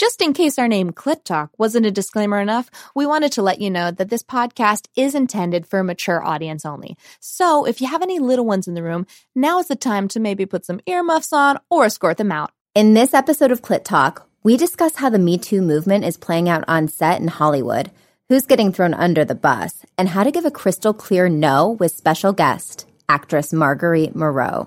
Just in case our name Clit Talk wasn't a disclaimer enough, we wanted to let you know that this podcast is intended for a mature audience only. So if you have any little ones in the room, now is the time to maybe put some earmuffs on or escort them out. In this episode of Clit Talk, we discuss how the Me Too movement is playing out on set in Hollywood, who's getting thrown under the bus, and how to give a crystal clear no with special guest, actress Marguerite Moreau.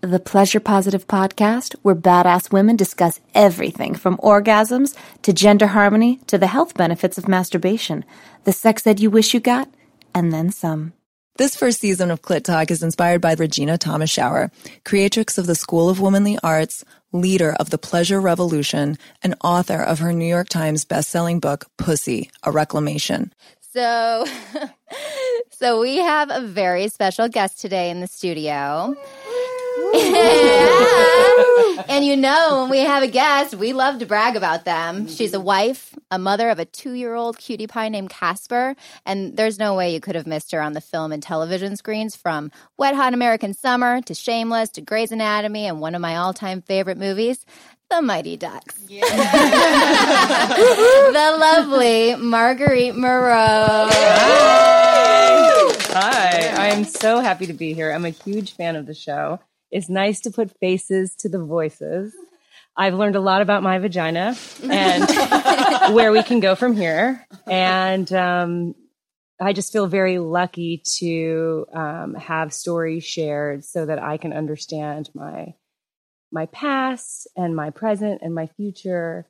the pleasure positive podcast where badass women discuss everything from orgasms to gender harmony to the health benefits of masturbation, the sex ed you wish you got, and then some. This first season of Clit Talk is inspired by Regena Thomashauer, creatrix of the School of Womanly Arts, leader of the Pleasure Revolution, and author of her New York Times bestselling book, Pussy, A Reclamation. So, so we have a very special guest today in the studio. and you know, when we have a guest, we love to brag about them. Mm-hmm. She's a wife, a mother of a two year old cutie pie named Casper. And there's no way you could have missed her on the film and television screens from Wet Hot American Summer to Shameless to Grey's Anatomy and one of my all time favorite movies. The Mighty Ducks. the lovely Marguerite Moreau. Hi, I'm so happy to be here. I'm a huge fan of the show. It's nice to put faces to the voices. I've learned a lot about my vagina and where we can go from here. And um, I just feel very lucky to um, have stories shared so that I can understand my my past and my present and my future.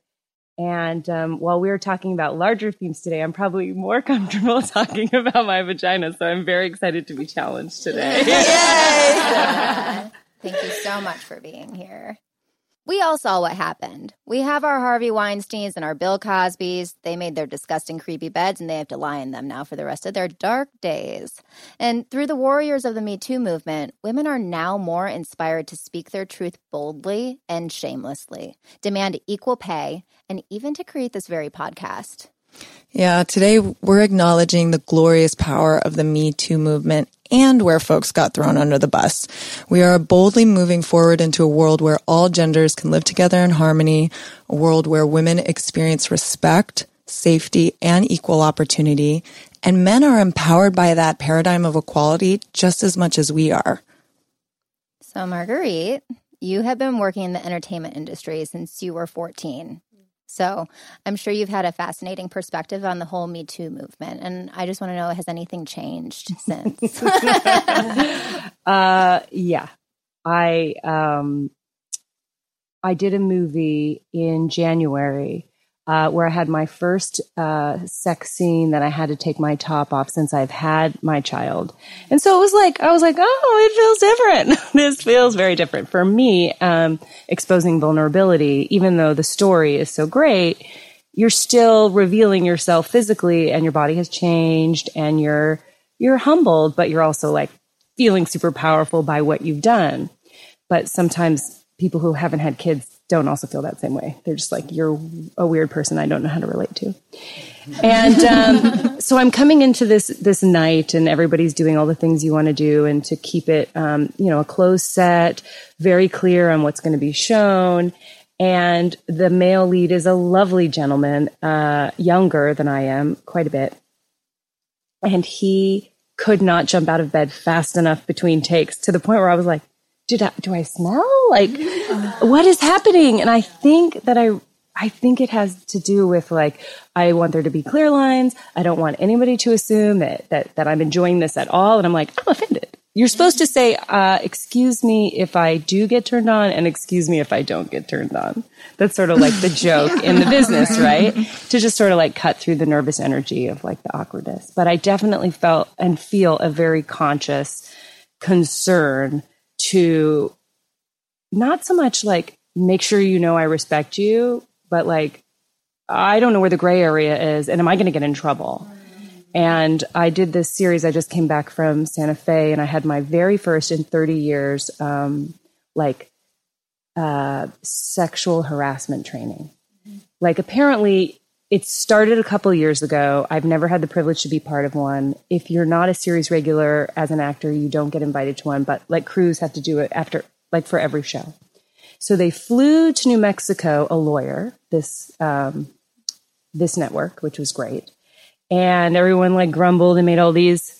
And um, while we are talking about larger themes today, I'm probably more comfortable talking about my vagina. So I'm very excited to be challenged today. Thank you so much for being here. We all saw what happened. We have our Harvey Weinsteins and our Bill Cosbys. They made their disgusting, creepy beds and they have to lie in them now for the rest of their dark days. And through the warriors of the Me Too movement, women are now more inspired to speak their truth boldly and shamelessly, demand equal pay, and even to create this very podcast. Yeah, today we're acknowledging the glorious power of the Me Too movement and where folks got thrown under the bus. We are boldly moving forward into a world where all genders can live together in harmony, a world where women experience respect, safety, and equal opportunity, and men are empowered by that paradigm of equality just as much as we are. So, Marguerite, you have been working in the entertainment industry since you were 14. So I'm sure you've had a fascinating perspective on the whole Me Too movement. And I just want to know has anything changed since? uh, yeah. I um, I did a movie in January uh, where I had my first uh, sex scene that I had to take my top off since I've had my child. And so it was like, I was like, oh, it feels different. this feels very different. For me, um, exposing vulnerability, even though the story is so great, you're still revealing yourself physically and your body has changed and you're, you're humbled, but you're also like feeling super powerful by what you've done. But sometimes people who haven't had kids don't also feel that same way. They're just like, you're a weird person I don't know how to relate to. And um, so I'm coming into this this night, and everybody's doing all the things you want to do, and to keep it, um, you know, a closed set, very clear on what's going to be shown. And the male lead is a lovely gentleman, uh, younger than I am, quite a bit, and he could not jump out of bed fast enough between takes to the point where I was like, did I, do I smell? Like, what is happening? And I think that I, I think it has to do with like, I want there to be clear lines. I don't want anybody to assume that, that, that I'm enjoying this at all. And I'm like, I'm offended. You're supposed to say, uh, excuse me if I do get turned on and excuse me if I don't get turned on. That's sort of like the joke in the business, right? To just sort of like cut through the nervous energy of like the awkwardness. But I definitely felt and feel a very conscious concern to not so much like make sure you know I respect you, but like I don't know where the gray area is, and am I going to get in trouble? And I did this series. I just came back from Santa Fe, and I had my very first in 30 years, um, like uh, sexual harassment training. Like apparently, it started a couple years ago. I've never had the privilege to be part of one. If you're not a series regular as an actor, you don't get invited to one. But like crews have to do it after, like for every show. So they flew to New Mexico, a lawyer, this um, this network, which was great and everyone like grumbled and made all these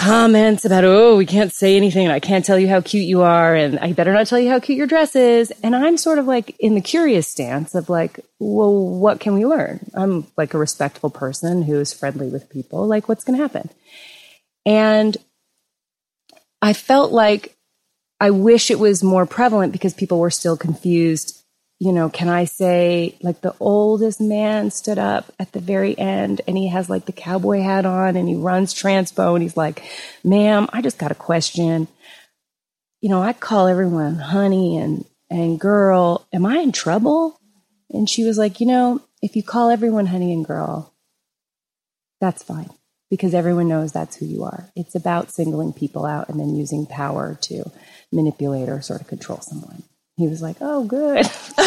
comments about, oh, we can't say anything. And I can't tell you how cute you are. And I better not tell you how cute your dress is. And I'm sort of like in the curious stance of like, well, what can we learn? I'm like a respectful person who is friendly with people. Like, what's going to happen? And I felt like I wish it was more prevalent because people were still confused you know, can I say like the oldest man stood up at the very end and he has like the cowboy hat on and he runs transpo and he's like, ma'am, I just got a question. You know, I call everyone honey and, and girl. Am I in trouble? And she was like, you know, if you call everyone honey and girl, that's fine because everyone knows that's who you are. It's about singling people out and then using power to manipulate or sort of control someone he was like, "Oh, good." but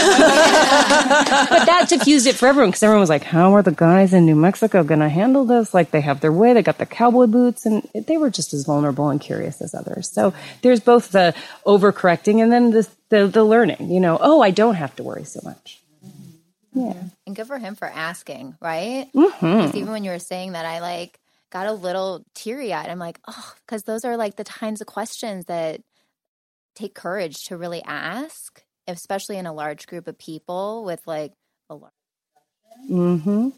that diffused it for everyone because everyone was like, "How are the guys in New Mexico going to handle this? Like, they have their way. They got the cowboy boots, and they were just as vulnerable and curious as others." So there's both the overcorrecting and then the the, the learning. You know, oh, I don't have to worry so much. Yeah, and good for him for asking, right? Mm-hmm. Even when you were saying that, I like got a little teary eyed. I'm like, oh, because those are like the kinds of questions that take courage to really ask, especially in a large group of people with like a large. Mm-hmm.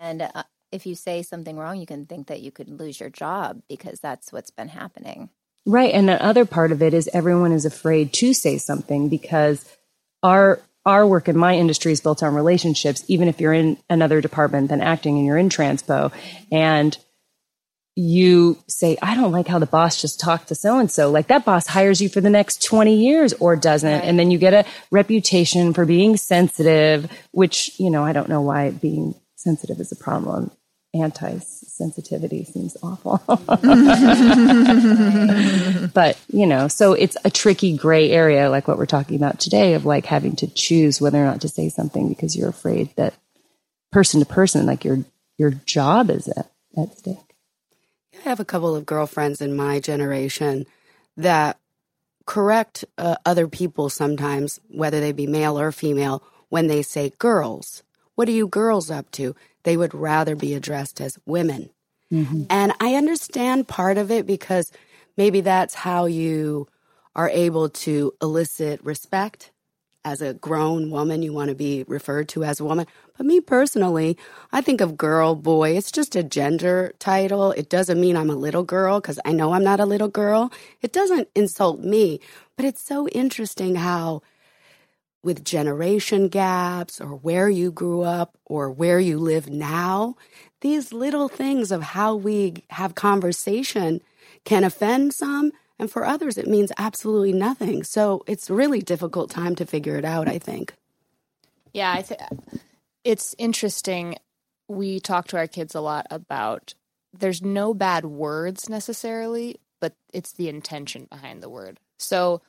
And uh, if you say something wrong, you can think that you could lose your job because that's what's been happening. Right. And the other part of it is everyone is afraid to say something because our our work in my industry is built on relationships, even if you're in another department than acting and you're in transpo. And you say, I don't like how the boss just talked to so and so. Like that boss hires you for the next 20 years or doesn't. Right. And then you get a reputation for being sensitive, which, you know, I don't know why being sensitive is a problem. Anti sensitivity seems awful. but, you know, so it's a tricky gray area, like what we're talking about today, of like having to choose whether or not to say something because you're afraid that person to person, like your, your job is at, at stake. I have a couple of girlfriends in my generation that correct uh, other people sometimes, whether they be male or female, when they say girls. What are you girls up to? They would rather be addressed as women. Mm-hmm. And I understand part of it because maybe that's how you are able to elicit respect as a grown woman, you want to be referred to as a woman. But me personally, I think of girl, boy, it's just a gender title. It doesn't mean I'm a little girl because I know I'm not a little girl. It doesn't insult me. But it's so interesting how, with generation gaps or where you grew up or where you live now, these little things of how we have conversation can offend some and for others, it means absolutely nothing. So it's really difficult time to figure it out, I think. Yeah, I think it's interesting. We talk to our kids a lot about there's no bad words necessarily, but it's the intention behind the word. So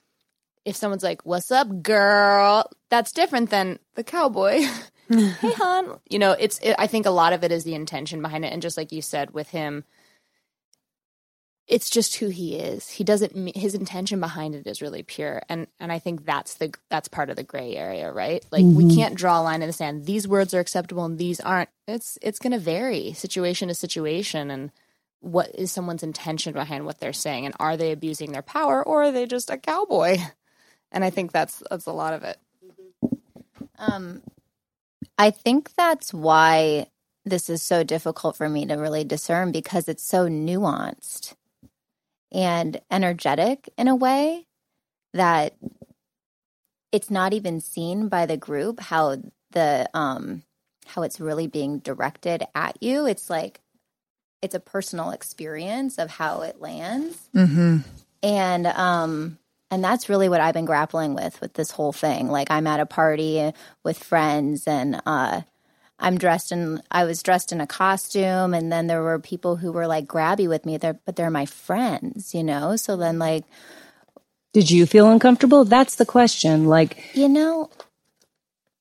if someone's like, "What's up, girl?" that's different than the cowboy. hey, hon. You know, it's. It, I think a lot of it is the intention behind it, and just like you said with him, it's just who he is. He doesn't his intention behind it is really pure. And and I think that's the that's part of the gray area, right? Like mm-hmm. we can't draw a line in the sand. These words are acceptable and these aren't. It's it's going to vary situation to situation and what is someone's intention behind what they're saying and are they abusing their power or are they just a cowboy? And I think that's that's a lot of it. Um I think that's why this is so difficult for me to really discern because it's so nuanced and energetic in a way that it's not even seen by the group how the um how it's really being directed at you it's like it's a personal experience of how it lands mm-hmm. and um and that's really what I've been grappling with with this whole thing. Like I'm at a party with friends and uh I'm dressed in I was dressed in a costume and then there were people who were like grabby with me there but they're my friends, you know? So then like Did you feel uncomfortable? That's the question. Like You know,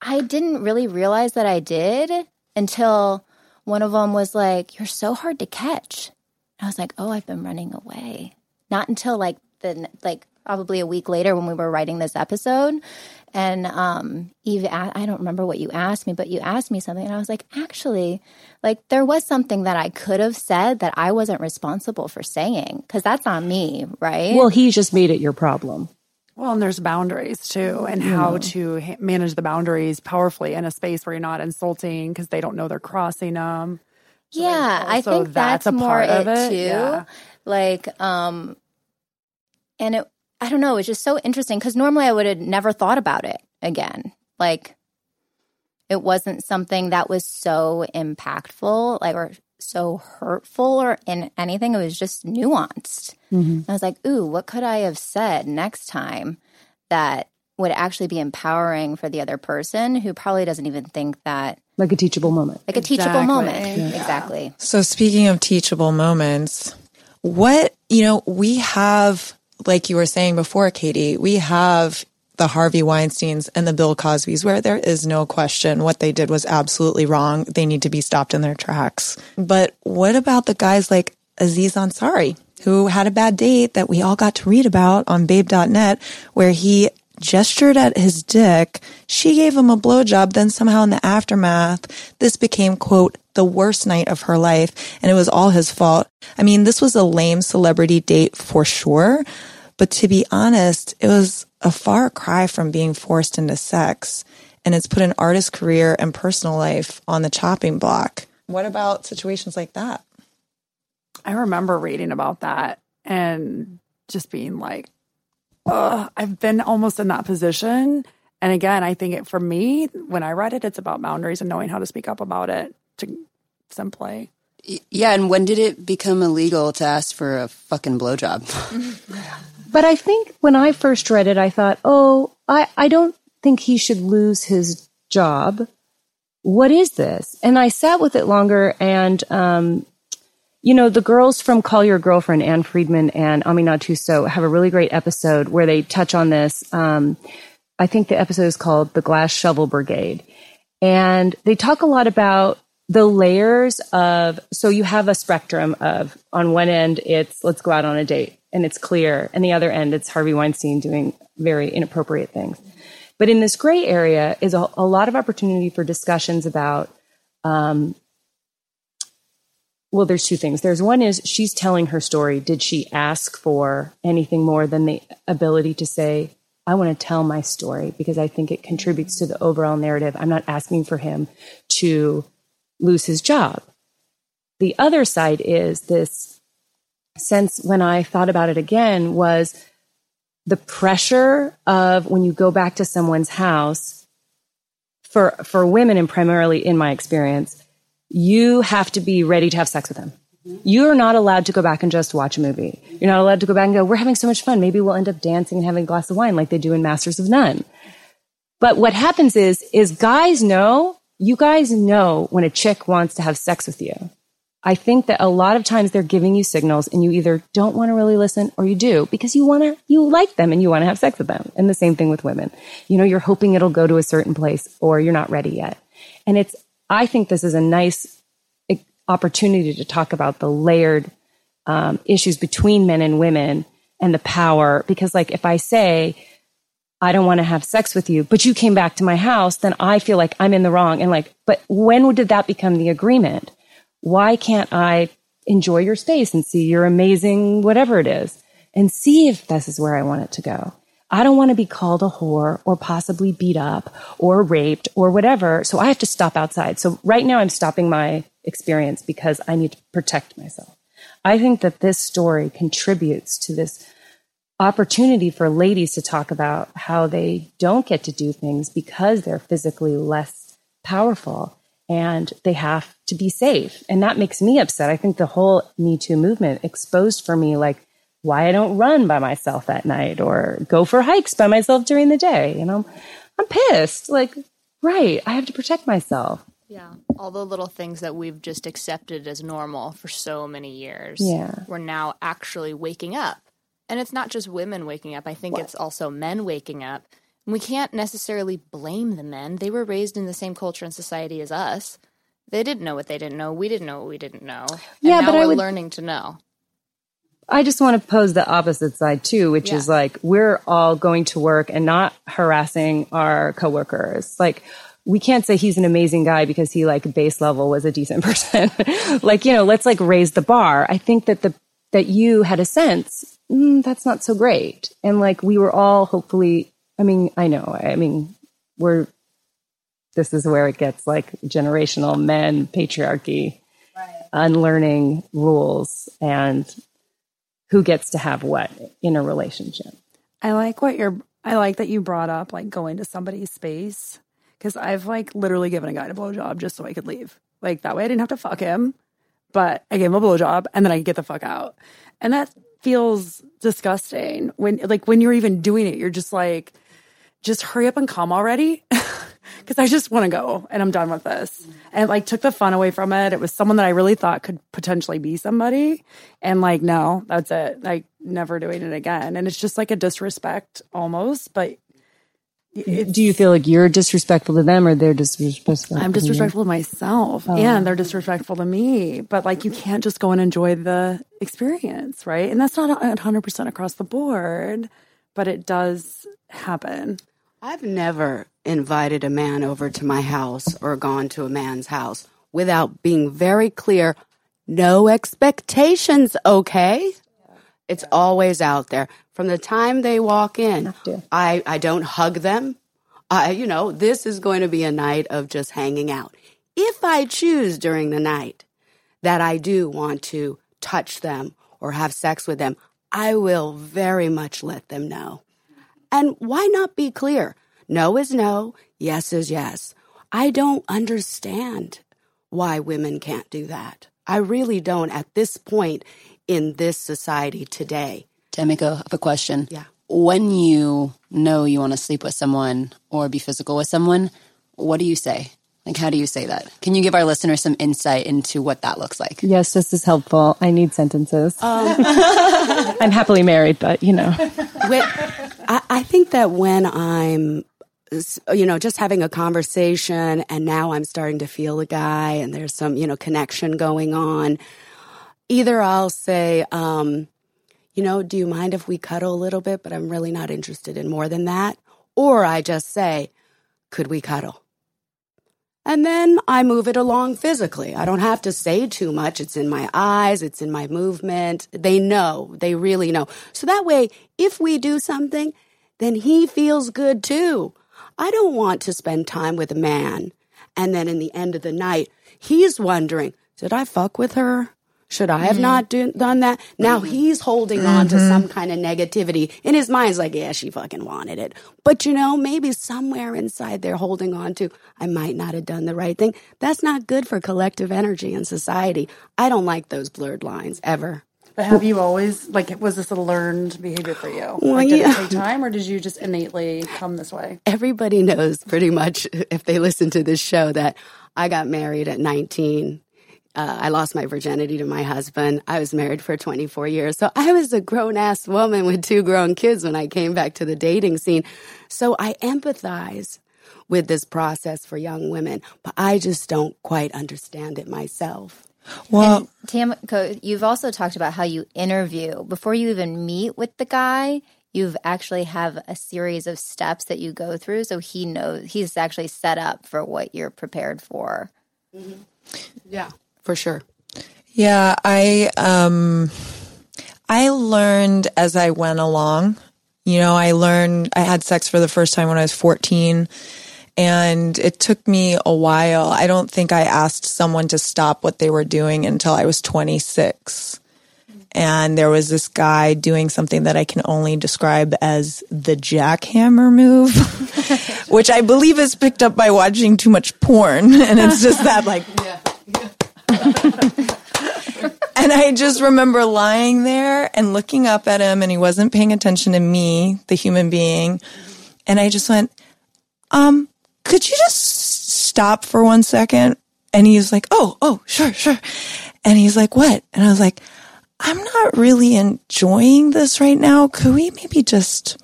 I didn't really realize that I did until one of them was like, "You're so hard to catch." I was like, "Oh, I've been running away." Not until like the like probably a week later when we were writing this episode. And um, Eve, I don't remember what you asked me, but you asked me something, and I was like, actually, like there was something that I could have said that I wasn't responsible for saying because that's on me, right? Well, he just made it your problem. Well, and there's boundaries too, and how to ha- manage the boundaries powerfully in a space where you're not insulting because they don't know they're crossing them. So yeah, I think that's, that's a more part of it, it, too. yeah. Like, um, and it, I don't know, it's just so interesting because normally I would have never thought about it again. Like, it wasn't something that was so impactful, like, or so hurtful or in anything. It was just nuanced. Mm-hmm. I was like, ooh, what could I have said next time that would actually be empowering for the other person who probably doesn't even think that Like a teachable moment. like a teachable Exactly. moment. Yeah. Exactly. So speaking of teachable moments, what, you know, we have, like you were saying before, Katie, we have the Harvey Weinsteins and the Bill Cosbys where there is no question what they did was absolutely wrong. They need to be stopped in their tracks. But what about the guys like Aziz Ansari, who had a bad date that we all got to read about on babe.net where he gestured at his dick. She gave him a blowjob. Then somehow in the aftermath, this became, quote, the worst night of her life. And it was all his fault. I mean, this was a lame celebrity date for sure. But to be honest, it was a far cry from being forced into sex. And it's put an artist's career and personal life on the chopping block. What about situations like that? I remember reading about that and just being like, Ugh, I've been almost in that position. And again, I think it for me, when I read it, it's about boundaries and knowing how to speak up about it to simply. Yeah, and when did it become illegal to ask for a fucking blowjob? But I think when I first read it, I thought, oh, I, I don't think he should lose his job. What is this? And I sat with it longer and, um, you know, the girls from Call Your Girlfriend, Ann Friedman and Aminatou Sow, have a really great episode where they touch on this. Um, I think the episode is called The Glass Shovel Brigade. And they talk a lot about the layers of, so you have a spectrum of, on one end, it's let's go out on a date and it's clear. And the other end, it's Harvey Weinstein doing very inappropriate things. But in this gray area is a, a lot of opportunity for discussions about, um, well, there's two things. There's one is she's telling her story. Did she ask for anything more than the ability to say, I want to tell my story because I think it contributes to the overall narrative. I'm not asking for him to lose his job. The other side is this sense when I thought about it again was the pressure of when you go back to someone's house for for women and primarily in my experience, you have to be ready to have sex with them. Mm-hmm. You're not allowed to go back and just watch a movie. You're not allowed to go back and go, we're having so much fun. Maybe we'll end up dancing and having a glass of wine like they do in Masters of None. But what happens is, is guys know, you guys know when a chick wants to have sex with you. I think that a lot of times they're giving you signals and you either don't want to really listen or you do because you want to, you like them and you want to have sex with them. And the same thing with women. You know, you're hoping it'll go to a certain place or you're not ready yet. And it's, I think this is a nice opportunity to talk about the layered um, issues between men and women and the power. Because, like, if I say, I don't want to have sex with you, but you came back to my house, then I feel like I'm in the wrong. And, like, but when did that become the agreement? Why can't I enjoy your space and see your amazing whatever it is and see if this is where I want it to go? I don't want to be called a whore or possibly beat up or raped or whatever. So I have to stop outside. So right now I'm stopping my experience because I need to protect myself. I think that this story contributes to this opportunity for ladies to talk about how they don't get to do things because they're physically less powerful and they have to be safe. And that makes me upset. I think the whole Me Too movement exposed for me like why I don't run by myself at night or go for hikes by myself during the day. You know, I'm pissed. Like, right, I have to protect myself. Yeah. All the little things that we've just accepted as normal for so many years. Yeah. We're now actually waking up. And it's not just women waking up. I think it's also men waking up. We can't necessarily blame the men. They were raised in the same culture and society as us. They didn't know what they didn't know. We didn't know what we didn't know. And Yeah, now but I we're would- learning to know. I just want to pose the opposite side too, which is like we're all going to work and not harassing our coworkers. Like we can't say he's an amazing guy because he like base level was a decent person. like, you know, let's like raise the bar. I think that the that you had a sense mm, that's not so great. And like we were all hopefully I mean, I know. I mean, we're this is where it gets like generational men patriarchy unlearning rules and who gets to have what in a relationship. I like what you're. I like that you brought up like going to somebody's space because I've like literally given a guy a blowjob just so I could leave. Like that way I didn't have to fuck him, but I gave him a blowjob and then I could get the fuck out. And that feels disgusting when like when you're even doing it, you're just like, just hurry up and come already. Cause I just want to go and I'm done with this. And it, like took the fun away from it. It was someone that I really thought could potentially be somebody. And like, no, that's it. Like never doing it again. And it's just like a disrespect almost, but Do you feel like you're disrespectful to them or they're disrespectful? I'm disrespectful to myself oh. and they're disrespectful to me. But like, you can't just go and enjoy the experience, right? And that's not 100% across the board, but it does happen. I've never invited a man over to my house or gone to a man's house without being very clear no expectations, okay? It's always out there. From the time they walk in, I, I don't hug them. I, you know, this is going to be a night of just hanging out. If I choose during the night that I do want to touch them or have sex with them, I will very much let them know. And why not be clear? No is no, yes is yes. I don't understand why women can't do that. I really don't at this point in this society today. Tamiko, I have a question. Yeah. When you know you want to sleep with someone or be physical with someone, what do you say? Like, how do you say that? Can you give our listeners some insight into what that looks like? Yes, this is helpful. I need sentences. I'm happily married, but you know. When- I, I think that when I'm, you know, just having a conversation and now I'm starting to feel a guy and there's some, you know, connection going on, either I'll say, um, you know, do you mind if we cuddle a little bit? But I'm really not interested in more than that. Or I just say, could we cuddle? And then I move it along physically. I don't have to say too much. It's in my eyes, it's in my movement. They know, they really know. So that way, if we do something, then he feels good too. I don't want to spend time with a man and then in the end of the night, he's wondering, did I fuck with her? Should I have mm-hmm. not do, done that? Now mm-hmm. he's holding on to some mm-hmm. kind of negativity. In his mind, he's like, yeah, she fucking wanted it. But you know, maybe somewhere inside they're holding on to, I might not have done the right thing. That's not good for collective energy in society. I don't like those blurred lines ever. But have you always, like, was this a learned behavior for you? Well, like, did yeah. it take time or did you just innately come this way? everybody knows pretty much if they listen to this show that I got married at 19. Uh, I lost my virginity to my husband. I was married for 24 years. So I was a grown ass woman with two grown kids when I came back to the dating scene. So I empathize with this process for young women, but I just don't quite understand it myself. Well, Tamiko, you've also talked about how you interview before you even meet with the guy. You've actually have a series of steps that you go through, so he knows he's actually set up for what you're prepared for. Yeah, for sure. Yeah, I um I learned as I went along. You know, I learned I had sex for the first time when I was 14 and it took me a while. I don't think I asked someone to stop what they were doing until I was 26. And there was this guy doing something that I can only describe as the jackhammer move, which I believe is picked up by watching too much porn. And it's just that like and I just remember lying there and looking up at him and he wasn't paying attention to me, the human being. And I just went, um, could you just stop for one second? And he was like, oh, oh, sure, sure. And he's like, what? And I was like, I'm not really enjoying this right now. Could we maybe just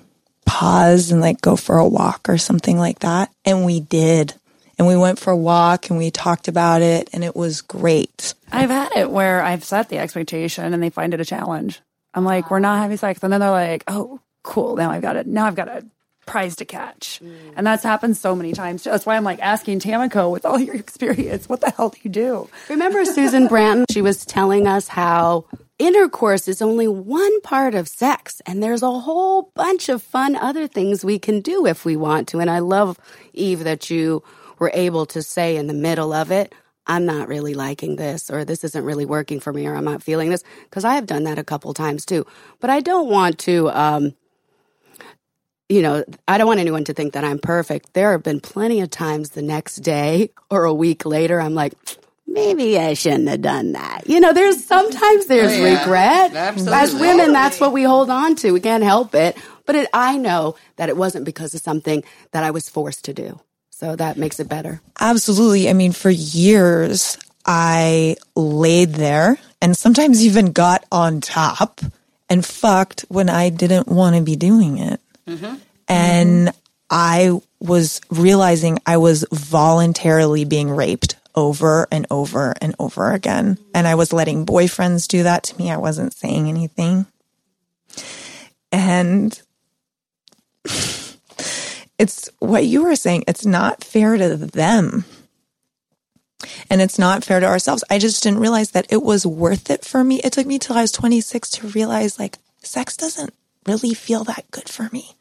pause and like go for a walk or something like that? And we did. And we went for a walk and we talked about it and it was great. I've had it where I've set the expectation and they find it a challenge. I'm like, we're not having sex. And then they're like, oh, cool. Now I've got it. Now I've got a prize to catch. Mm. And that's happened so many times. That's why I'm like asking Tamiko, with all your experience, what the hell do you do? Remember Susan Branton? She was telling us how intercourse is only one part of sex, and there's a whole bunch of fun other things we can do if we want to. And I love, Eve, that you were able to say in the middle of it, I'm not really liking this, or this isn't really working for me, or I'm not feeling this, because I have done that a couple times too. But I don't want to, um, you know, I don't want anyone to think that I'm perfect. There have been plenty of times the next day or a week later, I'm like, maybe I shouldn't have done that. You know, there's sometimes there's Oh, yeah. regret. Absolutely. As women, that's what we hold on to. We can't help it. But it, I know that it wasn't because of something that I was forced to do. So that makes it better. Absolutely. I mean, for years, I laid there and sometimes even got on top and fucked when I didn't want to be doing it. Mm-hmm. And I was realizing I was voluntarily being raped over and over and over again. And I was letting boyfriends do that to me. I wasn't saying anything. And it's what you were saying. It's not fair to them. And it's not fair to ourselves. I just didn't realize that it was worth it for me. It took me till I was 26 to realize like sex doesn't really feel that good for me.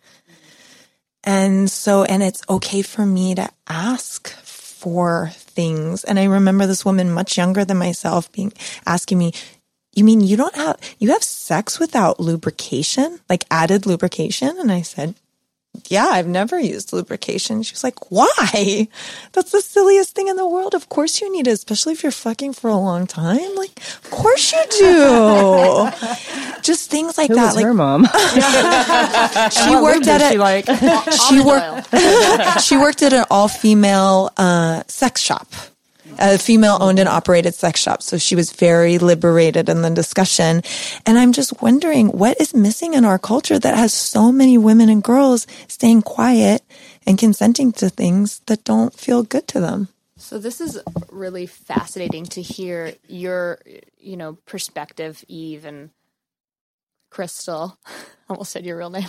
And so, and it's okay for me to ask for things. And I remember this woman much younger than myself being asking me, you mean you don't have, you have sex without lubrication, like added lubrication? And I said, yeah, I've never used lubrication. She was like, why? That's the silliest thing in the world. Of course you need it, especially if you're fucking for a long time. Like, of course you do. Just things like Who that. like, her mom? she worked at She a, like, she worked, she worked at an all female, uh, sex shop. A female owned and operated sex shop. So she was very liberated in the discussion. And I'm just wondering what is missing in our culture that has so many women and girls staying quiet and consenting to things that don't feel good to them. So this is really fascinating to hear your, you know, perspective, Eve and Crystal. I Almost said your real name.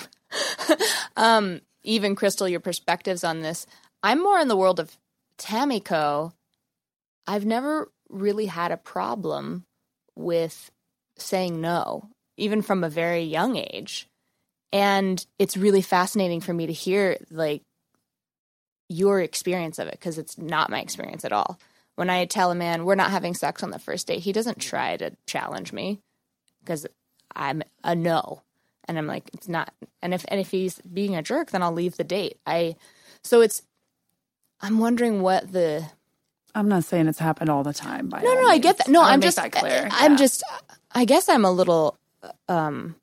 um, Eve and Crystal, your perspectives on this. I'm more in the world of Tamiko. I've never really had a problem with saying no, even from a very young age. And it's really fascinating for me to hear like your experience of it because it's not my experience at all. When I tell a man we're not having sex on the first date, he doesn't try to challenge me because I'm a no. And I'm like, it's not. And if and if he's being a jerk, then I'll leave the date. I so it's. I'm wondering what the I'm not saying it's happened all the time. By no all no I get that no I wanna I'm just that clear. I'm Yeah. just I guess I'm a little um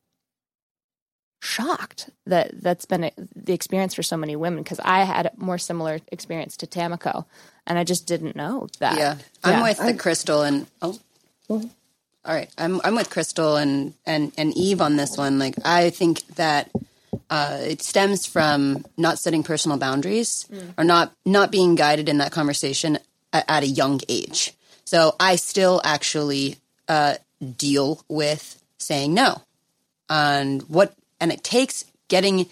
shocked that that's been a, the experience for so many women because I had a more similar experience to Tamiko and I just didn't know that. Yeah, I'm Yeah. with the Crystal and oh, all right. I'm I'm with Crystal and and and Eve on this one. Like I think that uh, it stems from not setting personal boundaries or not not being guided in that conversation at, a young age. So I still actually uh, deal with saying no, and what and it takes getting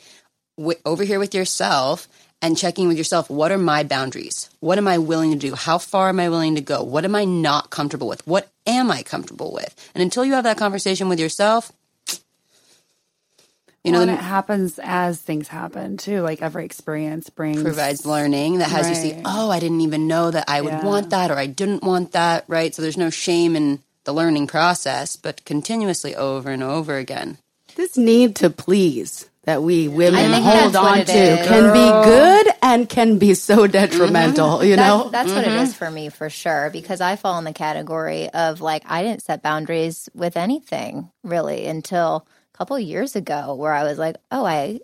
w- over here with yourself and checking with yourself what are my boundaries? What am i willing to do? How far am i willing to go? What am i not comfortable with? What am i comfortable with? And until you have that conversation with yourself you know Well, and it happens as things happen too. Like every experience brings provides learning that has you see oh i didn't even know that i would Yeah. want that or i didn't want that right so there's no shame in the learning process but continuously over and over again This need to please that we women hold on to is. can be good and can be so detrimental, mm-hmm. you know? That's, that's what it mm-hmm. is for me for sure because I fall in the category of like I didn't set boundaries with anything really until a couple years ago where I was like, "Oh, I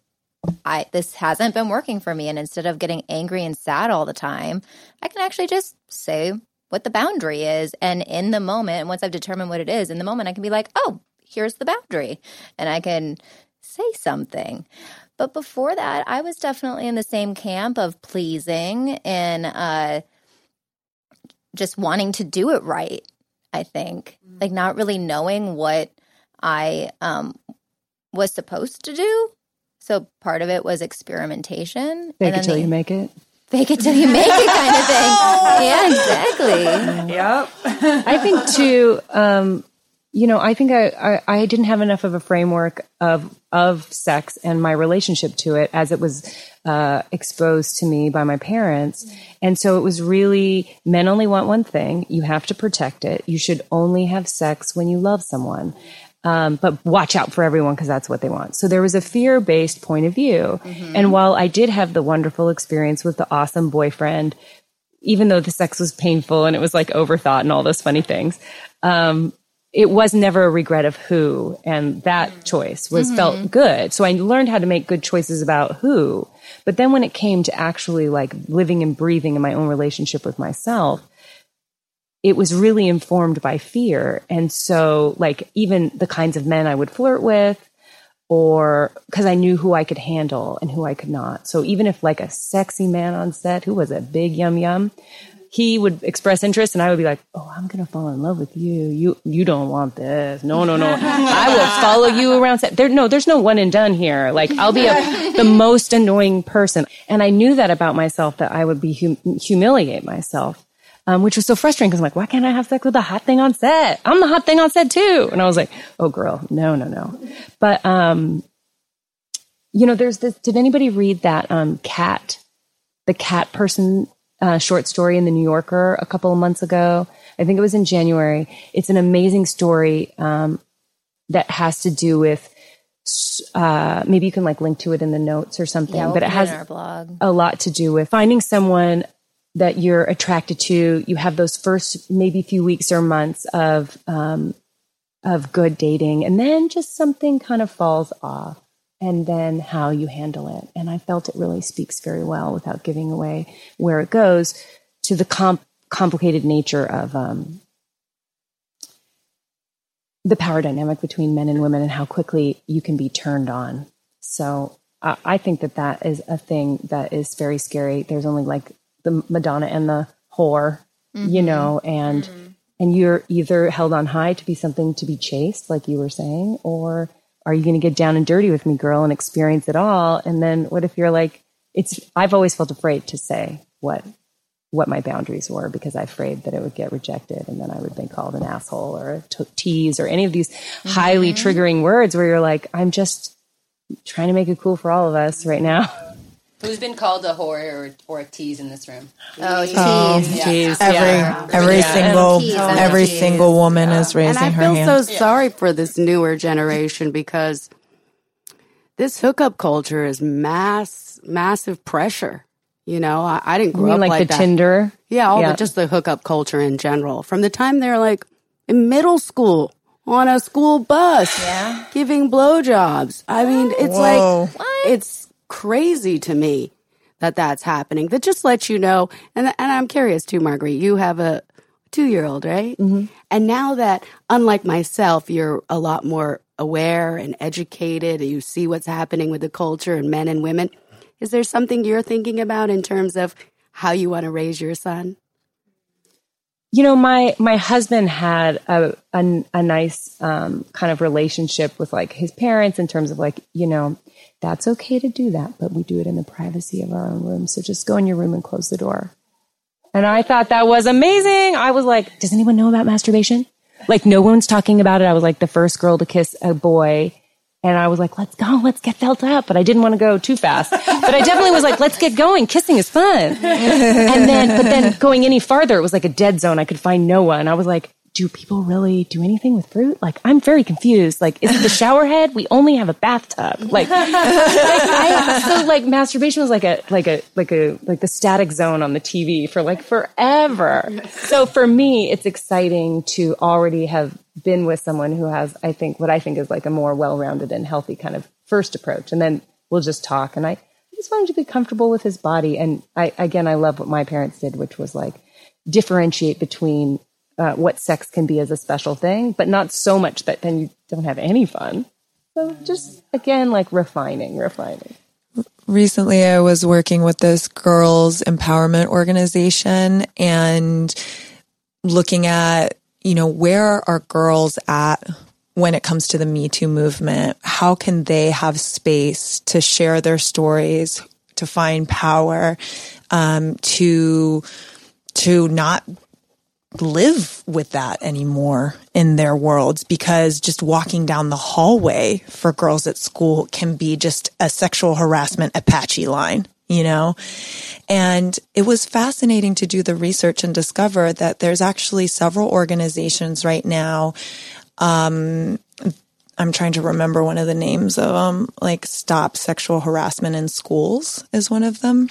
I this hasn't been working for me and instead of getting angry and sad all the time, I can actually just say what the boundary is and in the moment once I've determined what it is, in the moment I can be like, "Oh, here's the boundary." And I can say something. But before that, I was definitely in the same camp of pleasing and uh, just wanting to do it right. I think, like not really knowing what I um, was supposed to do. So part of it was experimentation. Fake and it till the- you make it. fake it till you make it kind of thing. Yeah, exactly. Yep. I think too. Um, you know, I think I, I I didn't have enough of a framework of of sex and my relationship to it as it was uh, exposed to me by my parents, and so it was really men only want one thing. You have to protect it. You should only have sex when you love someone. Um, but watch out for everyone because that's what they want. So there was a fear based point of view. And while I did have the wonderful experience with the awesome boyfriend, even though the sex was painful and it was like overthought and all those funny things, um, it was never a regret of who. And that choice was felt good. So I learned how to make good choices about who. But then when it came to actually like living and breathing in my own relationship with myself, it was really informed by fear. And so, like, even the kinds of men I would flirt with, or because I knew who I could handle and who I could not. So, even if like a sexy man on set who was a big yum yum, he would express interest and I would be like, Oh, I'm to fall in love with you. You, you don't want this. No, no, no. I will follow you around set. There, no, there's no one and done here. Like I'll be a, the most annoying person. And I knew that about myself that I would be hum- humiliate myself um, which was so frustrating because I'm like, why can't I have sex with the hot thing on set? I'm the hot thing on set too. And I was like, oh, girl, no, no, no. But, um, you know, there's this, did anybody read that, um, cat, the cat person, uh, short story in the New Yorker a couple of months ago? I think it was in January. It's an amazing story, um, that has to do with, uh, maybe you can like link to it in the notes or something, Yeah, we'll but it has a lot to do with finding someone that you're attracted to. You have those first maybe few weeks or months of um, of good dating, and then just something kind of falls off, and then how you handle it. And I felt it really speaks very well without giving away where it goes to the comp- complicated nature of um, the power dynamic between men and women, and how quickly you can be turned on. So. I I think that that is a thing that is very scary. There's only like the Madonna and the whore, you mm-hmm. know, and mm-hmm. and you're either held on high to be something to be chased, like you were saying, or are you going to get down and dirty with me, girl, and experience it all? And then what if you're like, it's? I've always felt afraid to say what what my boundaries were because I'm afraid that it would get rejected and then I would be called an asshole or a t- tease or any of these highly mm-hmm. triggering words where you're like, I'm just trying to make it cool for all of us right now. Who's been called a whore or, or a tease in this room? Oh, oh tease. Oh, Every every single Tease, every tease. single woman is raising her hand. and I her feel hand. so sorry for this newer generation because this hookup culture is mass massive pressure. You know, I, I didn't I grow mean, up like, like the that. Tinder. Yeah, all Yeah. the just the hookup culture in general. From the time they're like in middle school on a school bus, Yeah. giving blowjobs. I mean, it's Whoa. like it's crazy to me that that's happening. That just lets you know. And and I'm curious too, Marguerite. You have a two year old, right? Mm-hmm. And now that, unlike myself, you're a lot more aware and educated. You see what's happening with the culture and men and women. Is there something you're thinking about in terms of how you want to raise your son? You know, my my husband had a a, a nice um, kind of relationship with like his parents in terms of like you know that's okay to do that, but we do it in the privacy of our own room. So just go in your room and close the door. And I thought that was amazing. I was like, does anyone know about masturbation? Like no one's talking about it. I was like the first girl to kiss a boy. And I was like, let's go, let's get felt up. But I didn't want to go too fast. But I definitely was like, let's get going. Kissing is fun. and then, but then going any farther, it was like a dead zone. I could find no one. I was like, do people really do anything with fruit? Like, I'm very confused. Like, is it the shower head? We only have a bathtub. Like, like I, so like masturbation was like a, like a, like a, like the static zone on the TV for like forever. So for me, it's exciting to already have been with someone who has, I think, what I think is like a more well-rounded and healthy kind of first approach. And then we'll just talk. And I, I just wanted to be comfortable with his body. And I, again, I love what my parents did, which was like differentiate between uh, what sex can be as a special thing, but not so much that then you don't have any fun. So just again, like refining, refining. Recently, I was working with this girls empowerment organization and looking at, you know, where are girls at when it comes to the Me Too movement? How can they have space to share their stories, to find power, um, to, to not live with that anymore in their worlds because just walking down the hallway for girls at school can be just a sexual harassment Apache line, you know? And it was fascinating to do the research and discover that there's actually several organizations right now. Um, I'm trying to remember one of the names of them, like Stop Sexual Harassment in Schools is one of them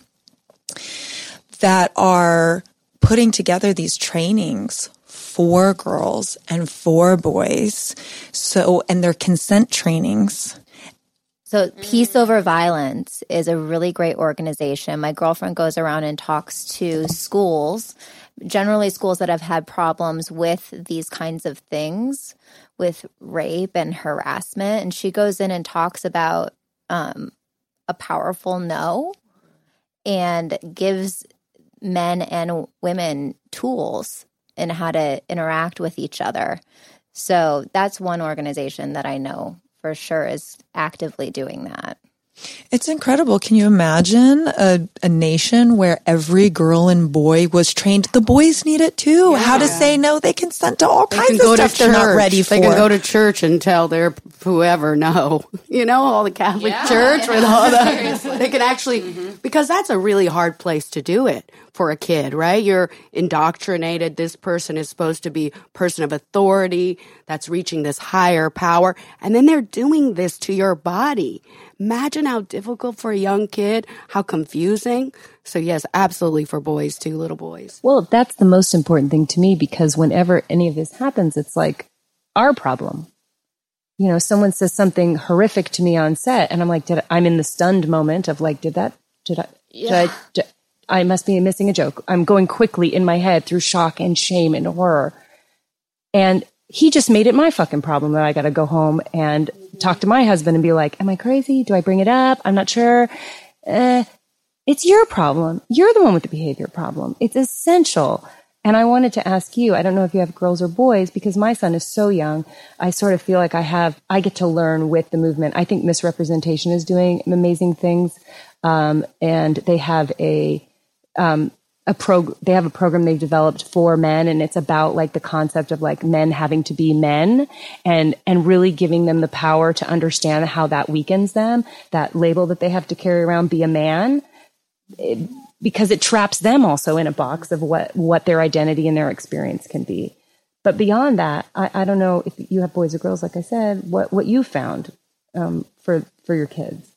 that are putting together these trainings for girls and for boys. So, and their consent trainings. So, Peace Over Violence is a really great organization. My girlfriend goes around and talks to schools, generally schools that have had problems with these kinds of things, with rape and harassment. And she goes in and talks about um, a powerful no and gives men and women tools in how to interact with each other. So that's one organization that I know for sure is actively doing that. It's incredible. Can you imagine a, a nation where every girl and boy was trained? The boys need it too. Yeah. How to say no. They consent to all they kinds of stuff they're not ready for. They can go to church and tell their whoever no. You know, all the Catholic yeah. Church with all the. they can actually, mm-hmm. because that's a really hard place to do it for a kid, right? You're indoctrinated. This person is supposed to be person of authority that's reaching this higher power. And then they're doing this to your body. Imagine how difficult for a young kid, how confusing. So yes, absolutely for boys too, little boys. Well, that's the most important thing to me because whenever any of this happens, it's like our problem. You know, someone says something horrific to me on set and I'm like, did I, I'm in the stunned moment of like, did that, did I, yeah. did I, did, I must be missing a joke. I'm going quickly in my head through shock and shame and horror. And he just made it my fucking problem that I got to go home and talk to my husband and be like, am I crazy? Do I bring it up? I'm not sure. Uh, it's your problem. You're the one with the behavior problem. It's essential. And I wanted to ask you, I don't know if you have girls or boys because my son is so young. I sort of feel like I have, I get to learn with the movement. I think Miss Representation is doing amazing things. Um, and they have a, um, a prog they have a program they've developed for men and it's about like the concept of like men having to be men and and really giving them the power to understand how that weakens them that label that they have to carry around be a man it, because it traps them also in a box of what what their identity and their experience can be. But beyond that i, I don't know if you have boys or girls like i said what what you found um, for for your kids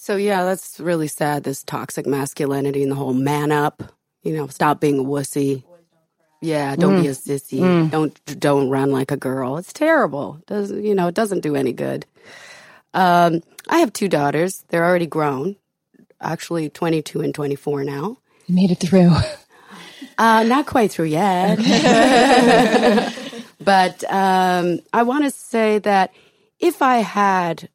so yeah, that's really sad. This toxic masculinity and the whole man up. You know, stop being a wussy. Yeah, don't mm. be a sissy. Mm. Don't don't run like a girl. It's terrible. Does you know? It doesn't do any good. Um, I have two daughters. They're already grown. Actually, twenty two and twenty four now. You made it through. Uh, not quite through yet. but um, I want to say that if I had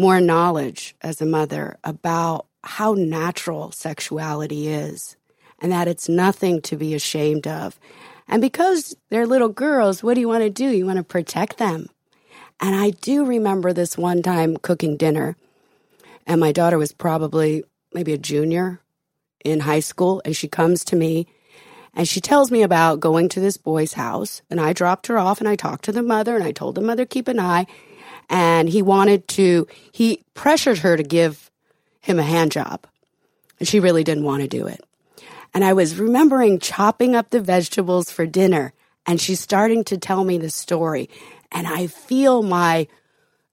more knowledge as a mother about how natural sexuality is and that it's nothing to be ashamed of. And because they're little girls, what do you want to do? You want to protect them. And I do remember this one time cooking dinner, and my daughter was probably maybe a junior in high school, and she comes to me and she tells me about going to this boy's house. And I dropped her off and I talked to the mother and I told the mother, keep an eye and he wanted to, he pressured her to give him a hand job. And she really didn't want to do it. And I was remembering chopping up the vegetables for dinner And she's starting to tell me the story. And I feel my,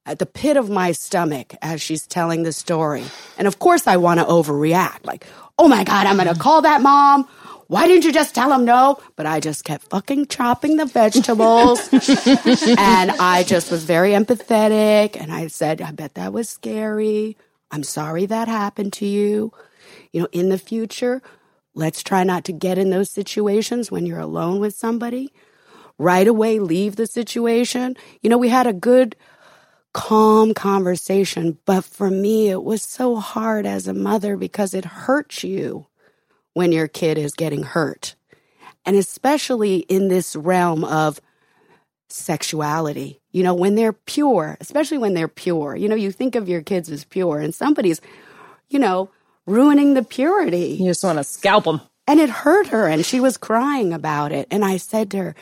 at the pit of my stomach as she's telling the story. And of course, I want to overreact like, oh my God, I'm going to call that mom. Why didn't you just tell him no? But I just kept fucking chopping the vegetables. and I just was very empathetic. And I said, I bet that was scary. I'm sorry that happened to you. You know, in the future, let's try not to get in those situations when you're alone with somebody. Right away, leave the situation. You know, we had a good, calm conversation, but for me, it was so hard as a mother because it hurts you when your kid is getting hurt. And especially in this realm of sexuality, you know, when they're pure, especially when they're pure, you know, you think of your kids as pure and somebody's, you know, ruining the purity. You just want to scalp them. And it hurt her and she was crying about it. And I said to her,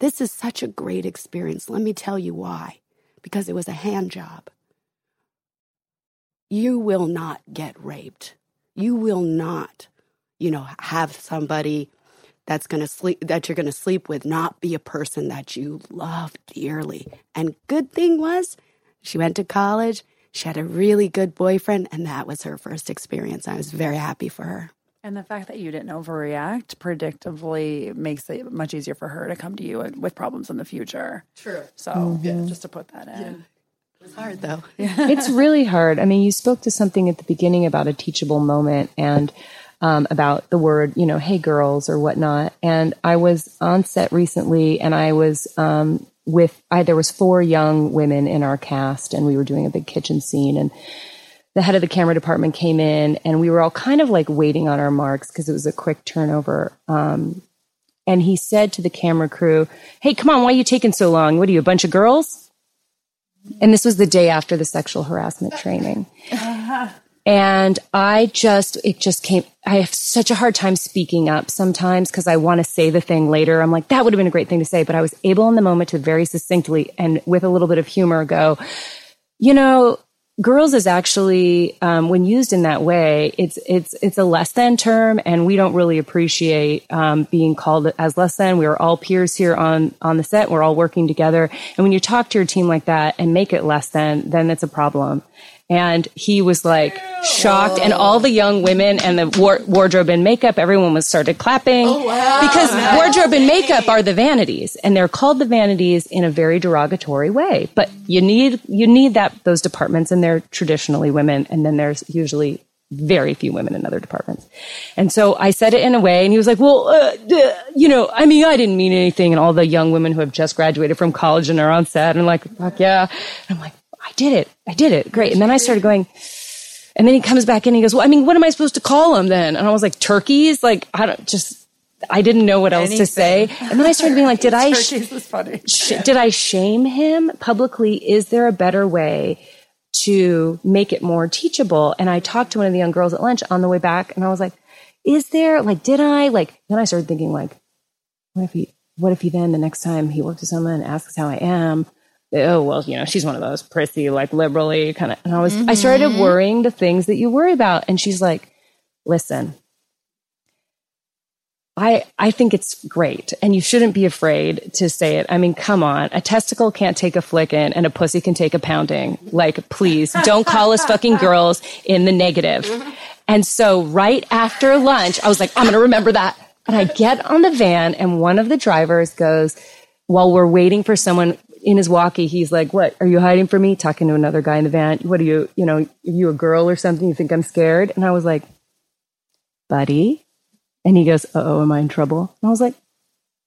This is such a great experience. Let me tell you why. Because it was a hand job. You will not get raped. You will not you know, have somebody that's going to sleep that you're going to sleep with not be a person that you love dearly. And good thing was she went to college, she had a really good boyfriend and that was her first experience. I was very happy for her. And the fact that you didn't overreact predictably makes it much easier for her to come to you with problems in the future. True. So, mm-hmm. just to put that in. Yeah. It's hard though. it's really hard. I mean, you spoke to something at the beginning about a teachable moment and um, about the word, you know, hey girls or whatnot. And I was on set recently and I was um, with, I, there was four young women in our cast and we were doing a big kitchen scene and the head of the camera department came in and we were all kind of like waiting on our marks because it was a quick turnover. Um, and he said to the camera crew, Hey, come on, why are you taking so long? What are you, a bunch of girls? And this was the day after the sexual harassment training. And I just, it just came, I have such a hard time speaking up sometimes because I want to say the thing later. I'm like, that would have been a great thing to say. But I was able in the moment to very succinctly and with a little bit of humor go, you know, girls is actually, um, when used in that way, it's, it's, it's a less than term and we don't really appreciate, um, being called as less than. We are all peers here on, on the set. We're all working together. And when you talk to your team like that and make it less than, then it's a problem and he was like shocked and all the young women and the war- wardrobe and makeup everyone was started clapping oh, wow. because wardrobe and makeup are the vanities and they're called the vanities in a very derogatory way but you need you need that those departments and they're traditionally women and then there's usually very few women in other departments. And so I said it in a way, and he was like, well, uh, you know, I mean, I didn't mean anything. And all the young women who have just graduated from college and are on set, and like, fuck yeah. And I'm like, I did it. I did it. Great. And then I started going, and then he comes back in and he goes, well, I mean, what am I supposed to call him then? And I was like, turkeys? Like, I don't just, I didn't know what else Anything. to say. And then I started being like, did I, sh- sh- did I shame him publicly? Is there a better way to make it more teachable? And I talked to one of the young girls at lunch on the way back and I was like, is there, like, did I, like, then I started thinking like, what if he, what if he then the next time he works with someone and asks how I am, oh well you know she's one of those prissy like liberally kind of and i was mm-hmm. i started mm-hmm. worrying the things that you worry about and she's like listen I, I think it's great and you shouldn't be afraid to say it. I mean, come on. A testicle can't take a flicking and a pussy can take a pounding. Like, please don't call us fucking girls in the negative. And so right after lunch, I was like, I'm going to remember that. And I get on the van and one of the drivers goes, while we're waiting for someone in his walkie, he's like, "What are you hiding from me?" Talking to another guy in the van. What are you? You know, are you a girl or something? You think I'm scared? And I was like, "Buddy," and he goes, "Oh, am I in trouble?" And I was like,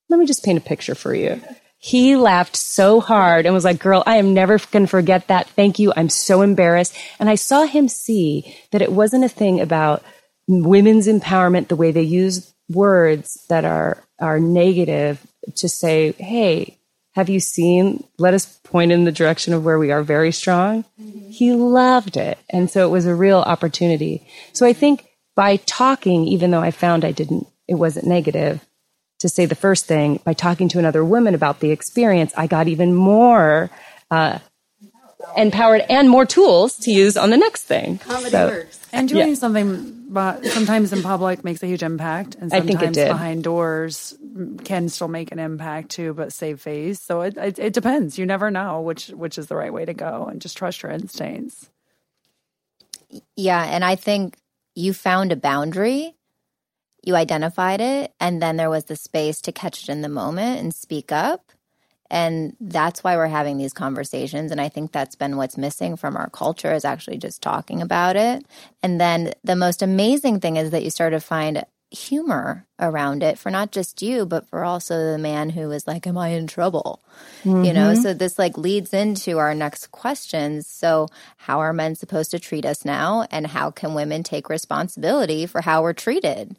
"Let me just paint a picture for you." He laughed so hard and was like, "Girl, I am never going to forget that. Thank you. I'm so embarrassed." And I saw him see that it wasn't a thing about women's empowerment the way they use words that are are negative to say, "Hey, have you seen? Let us point in the direction of where we are very strong. Mm-hmm. He loved it. And so it was a real opportunity. So I think by talking, even though I found I didn't, it wasn't negative to say the first thing, by talking to another woman about the experience, I got even more, uh, empowered and more tools to use on the next thing. Comedy So- works. And doing Yeah. something but sometimes in public makes a huge impact, and I sometimes think it did. behind doors can still make an impact too, but save face. So it, it it depends. You never know which which is the right way to go, and just trust your instincts. Yeah, and I think you found a boundary, you identified it, and then there was the space to catch it in the moment and speak up. And that's why we're having these conversations. And I think that's been what's missing from our culture is actually just talking about it. And then the most amazing thing is that you start to find humor around it for not just you, but for also the man who is like, Am I in trouble? You know, mm-hmm. so this like leads into our next questions. So, how are men supposed to treat us now? And how can women take responsibility for how we're treated?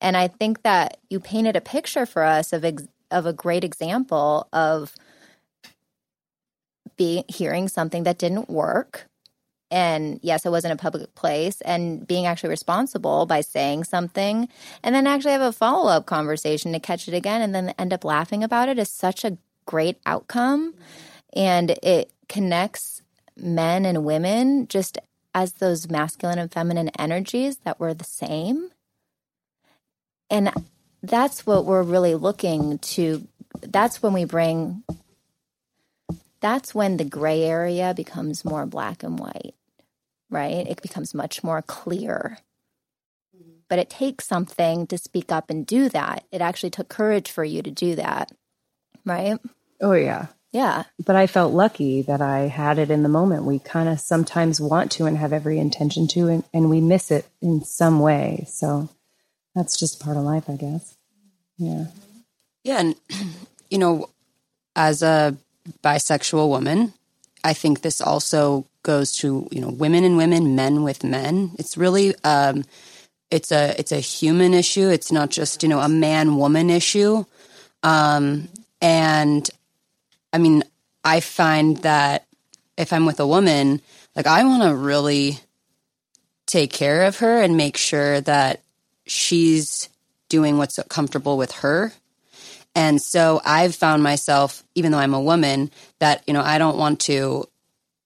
And I think that you painted a picture for us of ex- of a great example of being hearing something that didn't work. And yes, it wasn't a public place and being actually responsible by saying something and then actually have a follow up conversation to catch it again and then end up laughing about it is such a great outcome. And it connects men and women just as those masculine and feminine energies that were the same. And that's what we're really looking to. That's when we bring, that's when the gray area becomes more black and white, right? It becomes much more clear. Mm-hmm. But it takes something to speak up and do that. It actually took courage for you to do that, right? Oh, yeah. Yeah. But I felt lucky that I had it in the moment. We kind of sometimes want to and have every intention to, and, and we miss it in some way. So that's just part of life, I guess. Yeah. Yeah, and you know, as a bisexual woman, I think this also goes to you know women and women, men with men. It's really um, it's a it's a human issue. It's not just you know a man woman issue. Um, and I mean, I find that if I'm with a woman, like I want to really take care of her and make sure that she's doing what's comfortable with her. And so I've found myself, even though I'm a woman, that, you know, I don't want to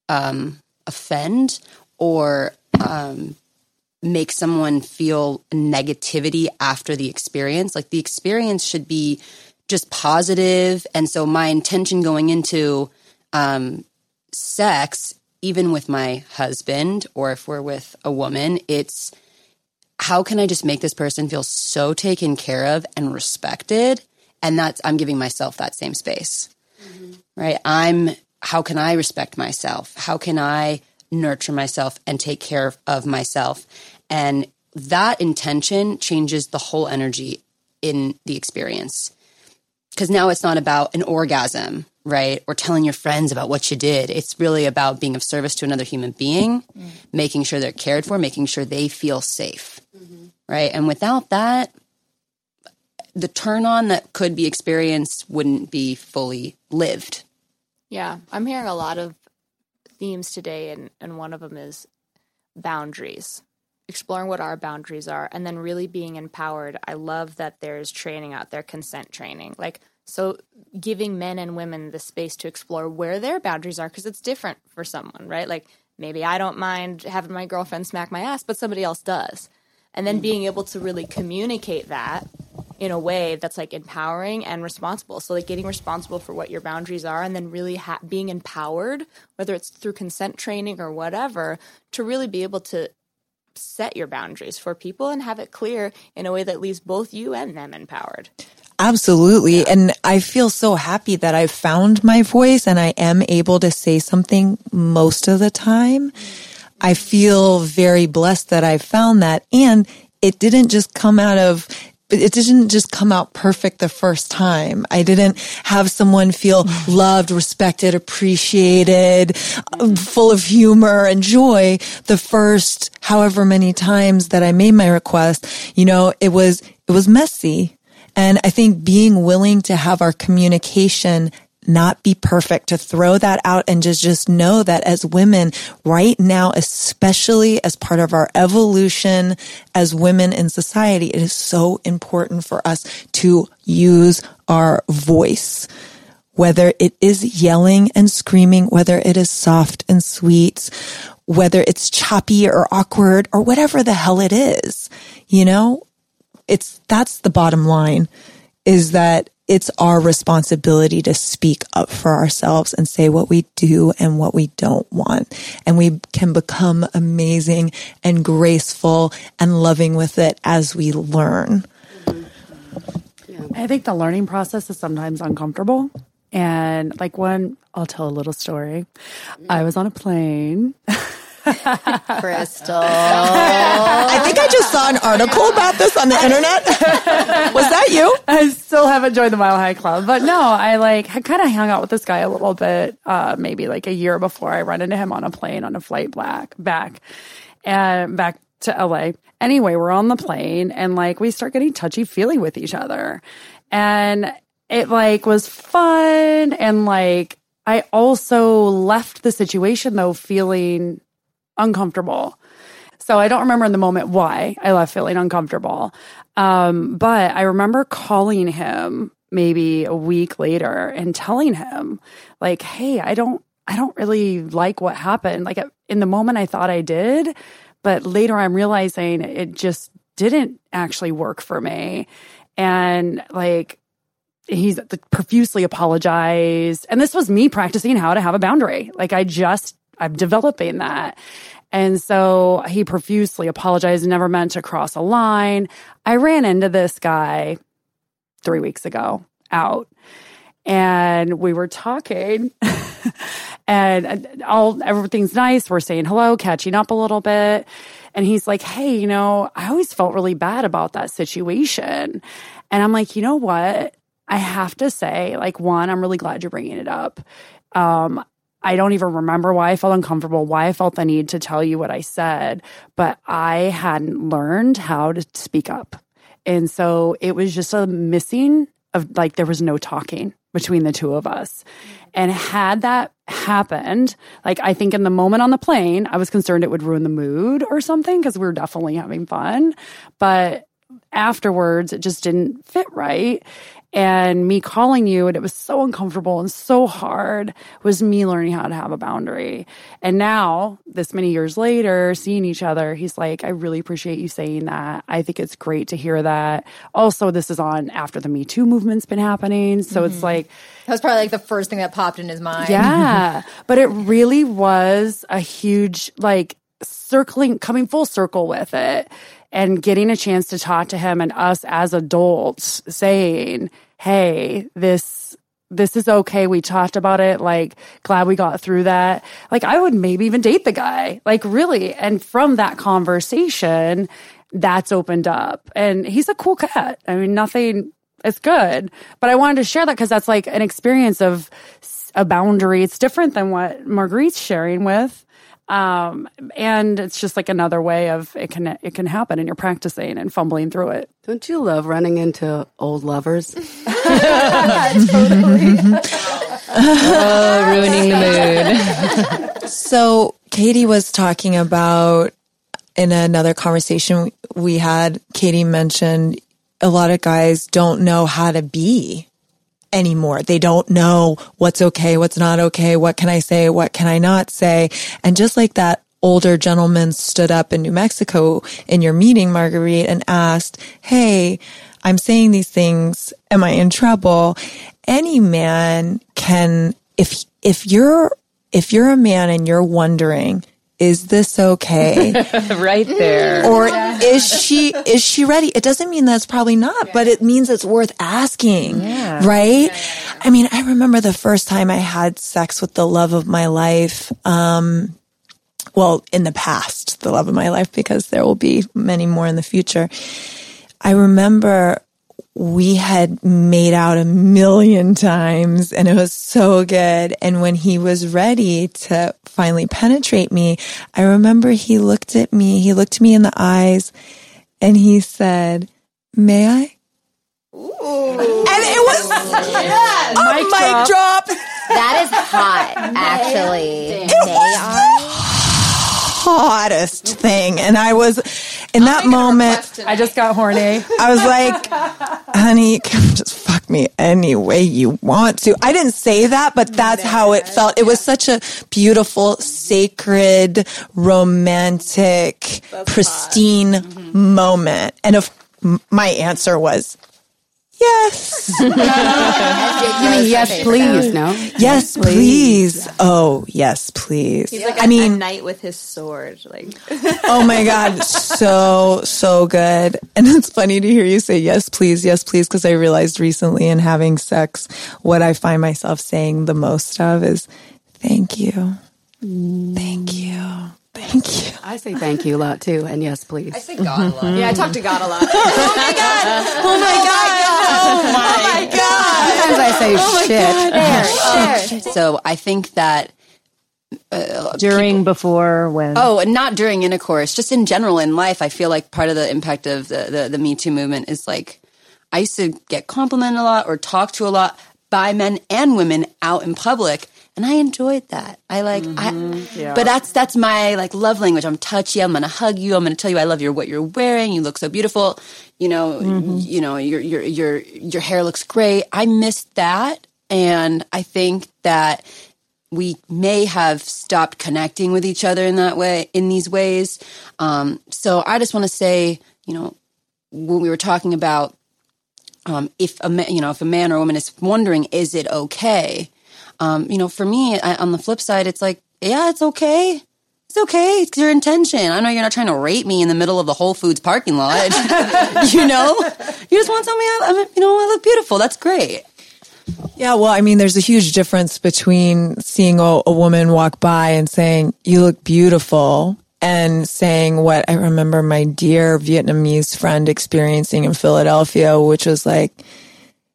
um, offend or um, make someone feel negativity after the experience. Like the experience should be just positive. And so my intention going into um, sex, even with my husband or if we're with a woman, it's how can I just make this person feel so taken care of and respected? And that's, I'm giving myself that same space, right? I'm, how can I respect myself? How can I nurture myself and take care of myself? And that intention changes the whole energy in the experience. Because now it's not about an orgasm, right? Or telling your friends about what you did. It's really about being of service to another human being, mm-hmm. making sure they're cared for, making sure they feel safe, mm-hmm. right? And without that, the turn on that could be experienced wouldn't be fully lived. Yeah, I'm hearing a lot of themes today, and, and one of them is boundaries, exploring what our boundaries are, and then really being empowered. I love that there's training out there, consent training. Like, so giving men and women the space to explore where their boundaries are, because it's different for someone, right? Like, maybe I don't mind having my girlfriend smack my ass, but somebody else does. And then mm-hmm. being able to really communicate that in a way that's like empowering and responsible. So like getting responsible for what your boundaries are, and then really ha- being empowered, whether it's through consent training or whatever, to really be able to set your boundaries for people and have it clear in a way that leaves both you and them empowered. Absolutely. And I feel so happy that I found my voice and I am able to say something most of the time. I feel very blessed that I found that. And it didn't just come out of it didn't just come out perfect the first time. I didn't have someone feel mm. loved, respected, appreciated, full of humor and joy the first however many times that I made my request. You know, it was, it was messy. And I think being willing to have our communication not be perfect, to throw that out and just, just know that as women right now, especially as part of our evolution as women in society, it is so important for us to use our voice. whether it is yelling and screaming, whether it is soft and sweet, whether it's choppy or awkward or whatever the hell it is, you know, it's, that's the bottom line is that it's our responsibility to speak up for ourselves and say what we do and what we don't want. And we can become amazing and graceful and loving with it as we learn. I think the learning process is sometimes uncomfortable. And like when I'll tell a little story. I was on a plane. Crystal. Saw an article about this on the internet. Was that you? I still haven't joined the Mile High Club, but no, I like had kind of hung out with this guy a little bit, uh, maybe like a year before I run into him on a plane on a flight back, back and back to LA. Anyway, we're on the plane and like we start getting touchy feely with each other. And it like was fun. And like I also left the situation though feeling uncomfortable. So I don't remember in the moment why I left feeling uncomfortable. Um, but I remember calling him maybe a week later and telling him like, Hey, I don't, I don't really like what happened. Like in the moment I thought I did, but later I'm realizing it just didn't actually work for me. And like, he's profusely apologized. And this was me practicing how to have a boundary. Like I just, I'm developing that. And so he profusely apologized, never meant to cross a line. I ran into this guy three weeks ago out and we were talking and all everything's nice. We're saying hello, catching up a little bit. And he's like, Hey, you know, I always felt really bad about that situation. And I'm like, you know what? I have to say, like, one, I'm really glad you're bringing it up. Um, I don't even remember why I felt uncomfortable, why I felt the need to tell you what I said, but I hadn't learned how to speak up. And so it was just a missing of like, there was no talking between the two of us. And had that happened, like, I think in the moment on the plane, I was concerned it would ruin the mood or something because we were definitely having fun. But afterwards, it just didn't fit right and me calling you and it was so uncomfortable and so hard was me learning how to have a boundary. And now this many years later seeing each other he's like i really appreciate you saying that. I think it's great to hear that. Also this is on after the me too movement's been happening so mm-hmm. it's like that was probably like the first thing that popped in his mind. Yeah. But it really was a huge like circling coming full circle with it and getting a chance to talk to him and us as adults saying, Hey, this, this is okay. We talked about it. Like, glad we got through that. Like, I would maybe even date the guy. Like, really. And from that conversation, that's opened up. And he's a cool cat. I mean, nothing, it's good. But I wanted to share that because that's like an experience of a boundary. It's different than what Marguerite's sharing with. Um, and it's just like another way of it can it can happen and you're practicing and fumbling through it. Don't you love running into old lovers? totally. oh, ruining the mood. so Katie was talking about in another conversation we had, Katie mentioned a lot of guys don't know how to be anymore. They don't know what's okay, what's not okay, what can I say, what can I not say. And just like that older gentleman stood up in New Mexico in your meeting, Marguerite, and asked, Hey, I'm saying these things. Am I in trouble? Any man can, if, if you're, if you're a man and you're wondering, is this okay? right there. Or is she is she ready? It doesn't mean that's probably not, but it means it's worth asking. Yeah. Right? I mean, I remember the first time I had sex with the love of my life. Um, well, in the past, the love of my life, because there will be many more in the future. I remember we had made out a million times and it was so good. And when he was ready to finally penetrate me, I remember he looked at me, he looked me in the eyes and he said, may I? Ooh. And it was yes. a mic, mic drop. drop. That is hot, actually. May I? Hottest thing. And I was in that moment, I just got horny. I was like, honey, you can just fuck me any way you want to. I didn't say that, but that's how it felt. It was such a beautiful, sacred, romantic, pristine mm-hmm. moment. And if my answer was, yes. You mean yes, please? No. Yes, please. Oh, yes, please. He's Like I a, mean, a knight with his sword. Like oh my God, so, so good. And it's funny to hear you say yes, please, yes, please, because I realized recently in having sex, what I find myself saying the most of is thank you. Thank you. Thank you. I say thank you a lot too, and yes, please. I say God a lot. Mm-hmm. yeah, I talk to God a lot. Oh my God. Oh my oh God. Oh my oh God! Sometimes I say oh shit. So I think that uh, During, before, when? Oh, not during intercourse, just in general in life. I feel like part of the impact of the, the, the Me Too movement is like I used to get complimented a lot or talked to a lot by men and women out in public. And I enjoyed that. I like, I, but that's, that's my like love language. I'm touchy. I'm going to hug you. I'm going to tell you I love your, what you're wearing. You look so beautiful. You know, you know, your, your, your, your hair looks great. I missed that. And I think that we may have stopped connecting with each other in that way, in these ways. Um, so I just want to say, you know, when we were talking about um, if a ma- you know if a man or a woman is wondering, is it okay? Um, you know, for me, I, on the flip side, it's like, yeah, it's okay. It's okay. It's your intention. I know you're not trying to rape me in the middle of the Whole Foods parking lot. you know, you just want to tell me, I, I'm, you know, I look beautiful. That's great. Yeah, well, I mean, there's a huge difference between seeing a, a woman walk by and saying, you look beautiful, and saying what I remember my dear Vietnamese friend experiencing in Philadelphia, which was like,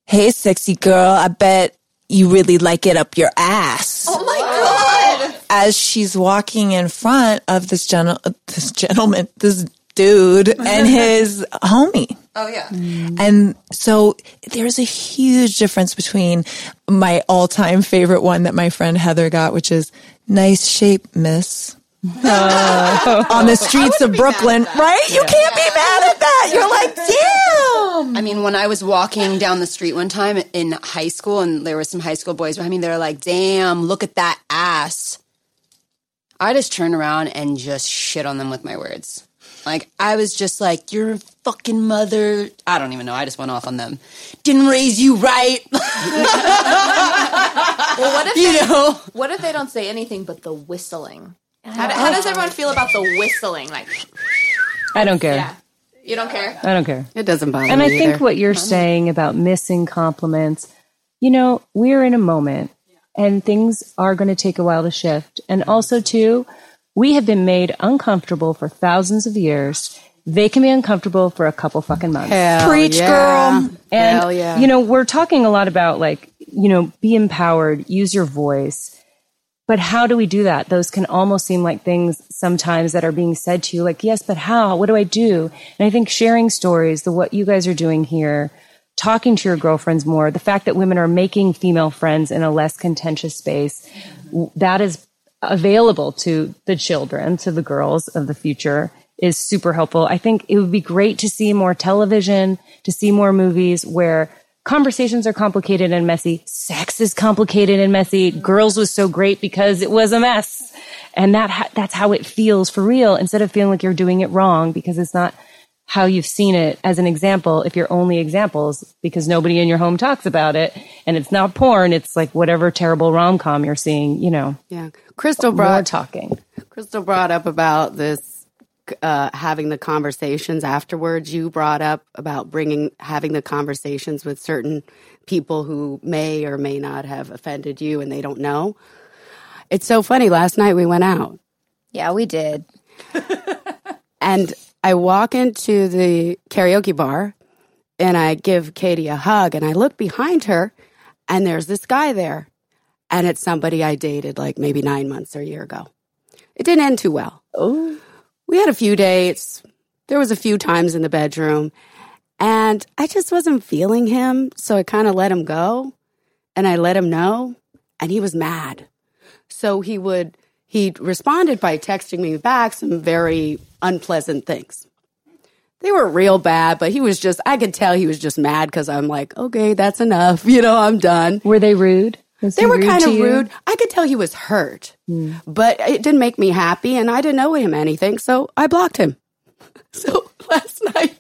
hey, sexy girl, I bet you really like it up your ass. Oh my God. As she's walking in front of this, gen- this gentleman, this dude and his homie. Oh yeah. Mm. And so there's a huge difference between my all time favorite one that my friend Heather got, which is nice shape, miss. Uh, on the streets of Brooklyn, right? You can't be mad at that. You're like, damn. I mean, when I was walking down the street one time in high school, and there were some high school boys behind me, they're like, "Damn, look at that ass." I just turned around and just shit on them with my words. Like I was just like, "Your fucking mother." I don't even know. I just went off on them. Didn't raise you right. well, what if you they, know. what if they don't say anything but the whistling? How, do- how does everyone feel about the whistling? Like, I don't care. yeah, you don't care. I don't care. It doesn't bother And me And I think either. what you're saying about missing compliments, you know, we're in a moment and things are going to take a while to shift. And also, too, we have been made uncomfortable for thousands of years. They can be uncomfortable for a couple fucking months. Hell Preach, yeah. girl. And, Hell yeah. you know, we're talking a lot about like, you know, be empowered, use your voice. But how do we do that? Those can almost seem like things sometimes that are being said to you, like, yes, but how? What do I do? And I think sharing stories, the what you guys are doing here, talking to your girlfriends more, the fact that women are making female friends in a less contentious space, that is available to the children, to the girls of the future is super helpful. I think it would be great to see more television, to see more movies where conversations are complicated and messy. Sex is complicated and messy. Girls was so great because it was a mess. And that, ha- that's how it feels for real instead of feeling like you're doing it wrong because it's not how you've seen it as an example. If you're only examples because nobody in your home talks about it and it's not porn, it's like whatever terrible rom com you're seeing, you know, yeah. Crystal brought talking. Crystal brought up about this uh, having the conversations afterwards. You brought up about bringing having the conversations with certain people who may or may not have offended you and they don't know. It's so funny. Last night we went out Yeah, we did. and I walk into the karaoke bar and I give Katie a hug and I look behind her and there's this guy there and it's somebody I dated like maybe nine months or a year ago. It didn't end too well. Oh, we had a few dates. There was a few times in the bedroom and I just wasn't feeling him. So I kind of let him go and I let him know and he was mad. So he would, he responded by texting me back some very unpleasant things. They were real bad, but he was just, I could tell he was just mad because I'm like, okay, that's enough. You know, I'm done. Were they rude? Was They were rude kind of rude. I could tell he was hurt, hmm. but it didn't make me happy, and I didn't owe him anything, so I blocked him. So last night,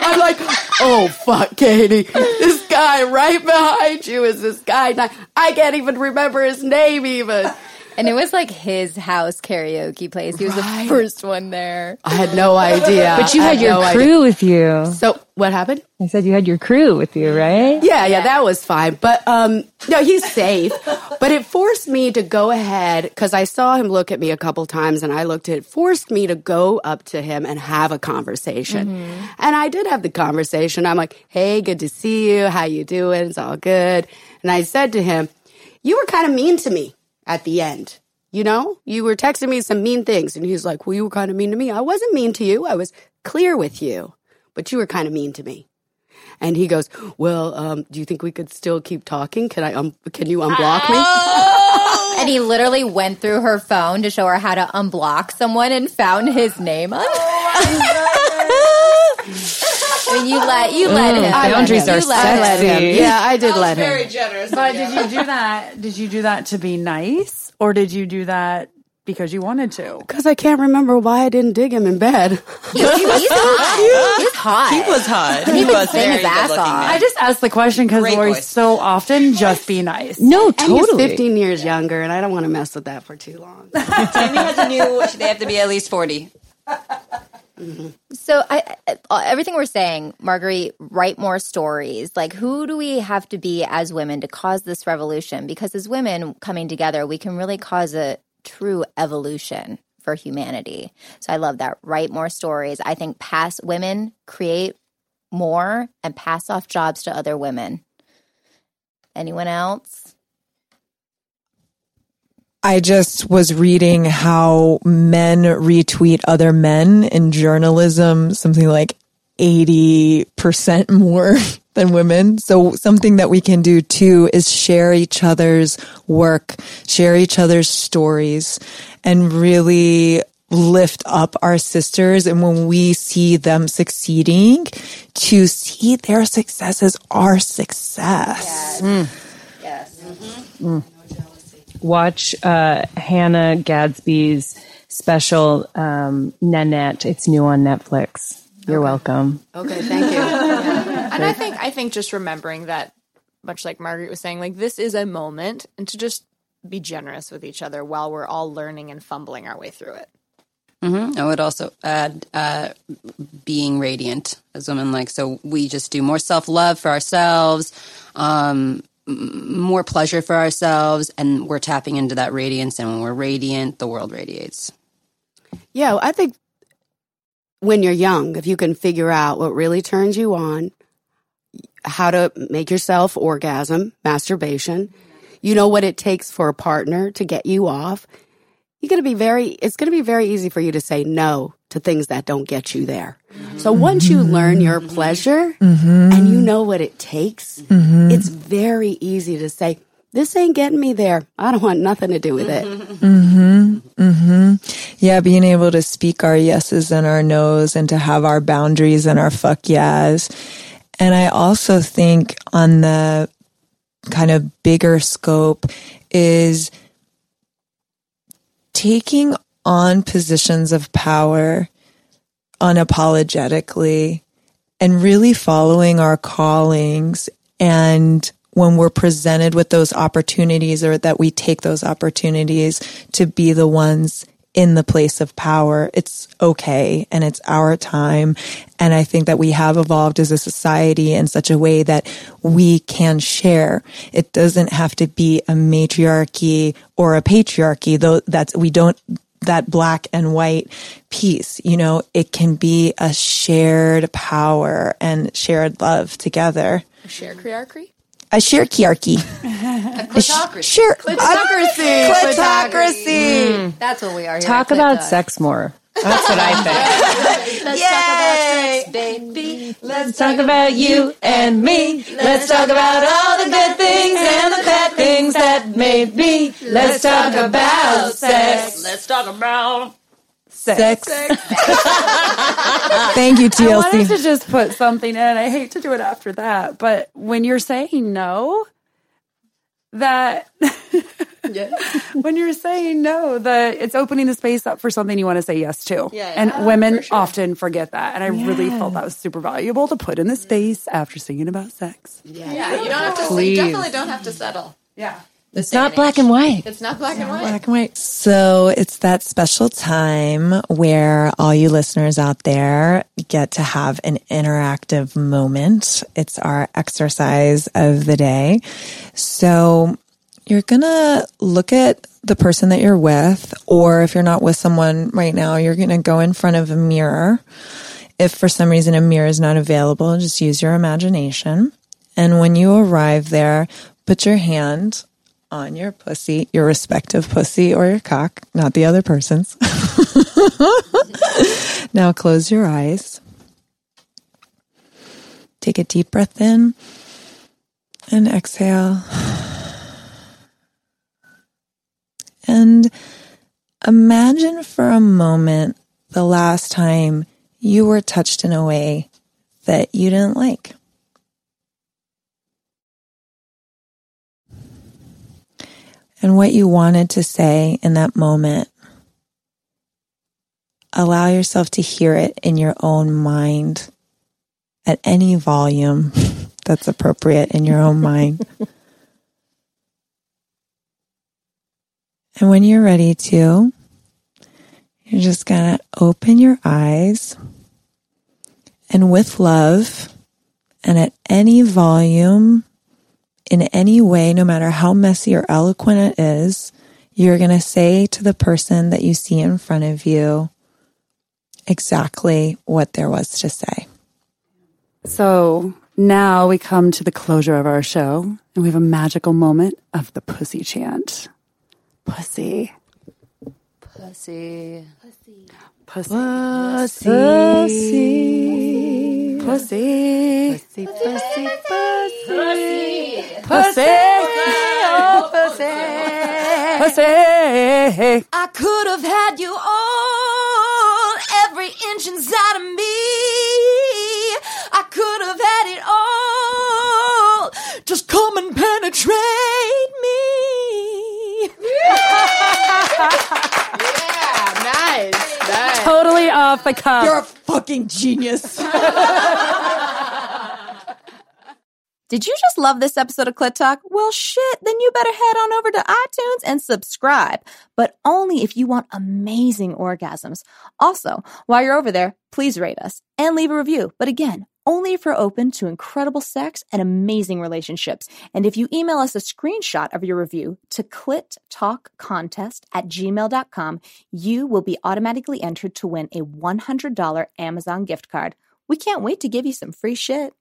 I'm like, oh fuck, Katie, this guy right behind you is this guy. I, I can't even remember his name even. And it was like his house karaoke place. He was the first one there. I had no idea. But you I had your no crew idea. with you. So what happened? I said you had your crew with you, right? Yeah, yeah, that was fine. But um no, he's safe. but it forced me to go ahead because I saw him look at me a couple times and I looked at it, forced me to go up to him and have a conversation. And I did have the conversation. I'm like, hey, good to see you. How you doing? It's all good. And I said to him, You were kind of mean to me at the end. You know, you were texting me some mean things. And he's like, Well, you were kind of mean to me. I wasn't mean to you. I was clear with you, but you were kind of mean to me. And he goes, "Well, um, do you think we could still keep talking? Can I? Um, can you unblock me?" And he literally went through her phone to show her how to unblock someone and found his name on I and you let you let him. I let boundaries him. are You let- I let him. sexy. Yeah, I did let him. Very generous. But did you do that? Did you do that to be nice, or did you do that because you wanted to? Because I can't remember why I didn't dig him in bed. He's, he's hot. He's hot. He was hot. He He was sing very his ass good-looking off. man. I just asked the question because Great Lori so often just be nice. No, And totally. he's 15 years younger, and I don't want to mess with that for too long. Tammy has a new. They have to be at least forty. So I, I, everything we're saying, Marguerite, write more stories. Like, who do we have to be as women to cause this revolution? Because as women coming together, we can really cause a true evolution for humanity. So I love that. Write more stories. I think pass women create more and pass off jobs to other women. Anyone else? I just was reading how men retweet other men in journalism, something like 80% more than women. So something that we can do too is share each other's work, share each other's stories and really lift up our sisters. And when we see them succeeding, to see their successes are success as our success. Watch uh, Hannah Gadsby's special um, Nanette. It's new on Netflix. You're welcome. Okay, thank you. And I think I think just remembering that, much like Margaret was saying, like this is a moment, and to just be generous with each other while we're all learning and fumbling our way through it. hmm I would also add uh, being radiant as women. Like, so we just do more self love for ourselves, um, more pleasure for ourselves, and we're tapping into that radiance. And when we're radiant, the world radiates. Yeah, I think when you're young, if you can figure out what really turns you on, how to make yourself orgasm, masturbation, you know what it takes for a partner to get you off. You're going to be very, it's going to be very easy for you to say no to things that don't get you there. So once you learn your pleasure and you know what it takes, it's very easy to say, this ain't getting me there. I don't want nothing to do with it. Mhm. Mhm. Yeah, being able to speak our yeses and our nos and to have our boundaries and our fuck yes. And I also think on the kind of bigger scope is taking on positions of power unapologetically and really following our callings. And when we're presented with those opportunities or that we take those opportunities to be the ones in the place of power, it's okay and it's our time. And I think that we have evolved as a society in such a way that we can share. It doesn't have to be a matriarchy or a patriarchy, though that's, we don't, that black and white piece, you know, it can be a shared power and shared love together. Share crearchy. A shared hierarchy. Clitocracy. Sure. Clitocracy. Clitocracy. Mm. That's what we are. Here Talk about Clit sex more. That's what I think. Let's Yay! talk about sex, baby. Let's talk about you and me. Let's talk about all the good things and the bad things that may be. Let's talk about sex. Let's talk about Sex. Thank you, I wanted to just put something in. I hate to do it after that, but when you're saying no, that when you're saying no, that it's opening the space up for something you want to say yes to. Yeah, and yeah, women for sure. often forget that. And I really felt that was super valuable to put in the space after singing about sex. Yeah, you don't have to. Please. You definitely don't have to settle. Yeah. It's not black and white. It's not black and white. Black and white. So it's that special time where all you listeners out there get to have an interactive moment. It's our exercise of the day. So you're going to look at the person that you're with, or if you're not with someone right now, you're going to go in front of a mirror. If for some reason a mirror is not available, just use your imagination. And when you arrive there, put your hand on your pussy, your respective pussy or your cock, not the other person's. now close your eyes. Take a deep breath in and exhale. And imagine for a moment the last time you were touched in a way that you didn't like. And what you wanted to say in that moment. Allow yourself to hear it in your own mind at any volume that's appropriate in your own mind. and when you're ready to, you're just going to open your eyes and with love and at any volume in any way, no matter how messy or eloquent it is, you're going to say to the person that you see in front of you exactly what there was to say. So now we come to the closure of our show and we have a magical moment of the pussy chant. Pussy. Pussy. Pussy. Pussy. Pussy. Pussy. Pussy, pussy, Pussy. Oh, pussy. Pussy. I could have had you all, every inch inside of me. I could have had it all. Just come and penetrate me. Yeah, nice. Nice. Totally off the cuff. You're a fucking genius. Did you just love this episode of Clit Talk? Well, shit, then you better head on over to iTunes and subscribe, but only if you want amazing orgasms. Also, while you're over there, please rate us and leave a review. But again, only if you're open to incredible sex and amazing relationships. And if you email us a screenshot of your review to clittalkcontest at gmail.com, you will be automatically entered to win a $100 Amazon gift card. We can't wait to give you some free shit.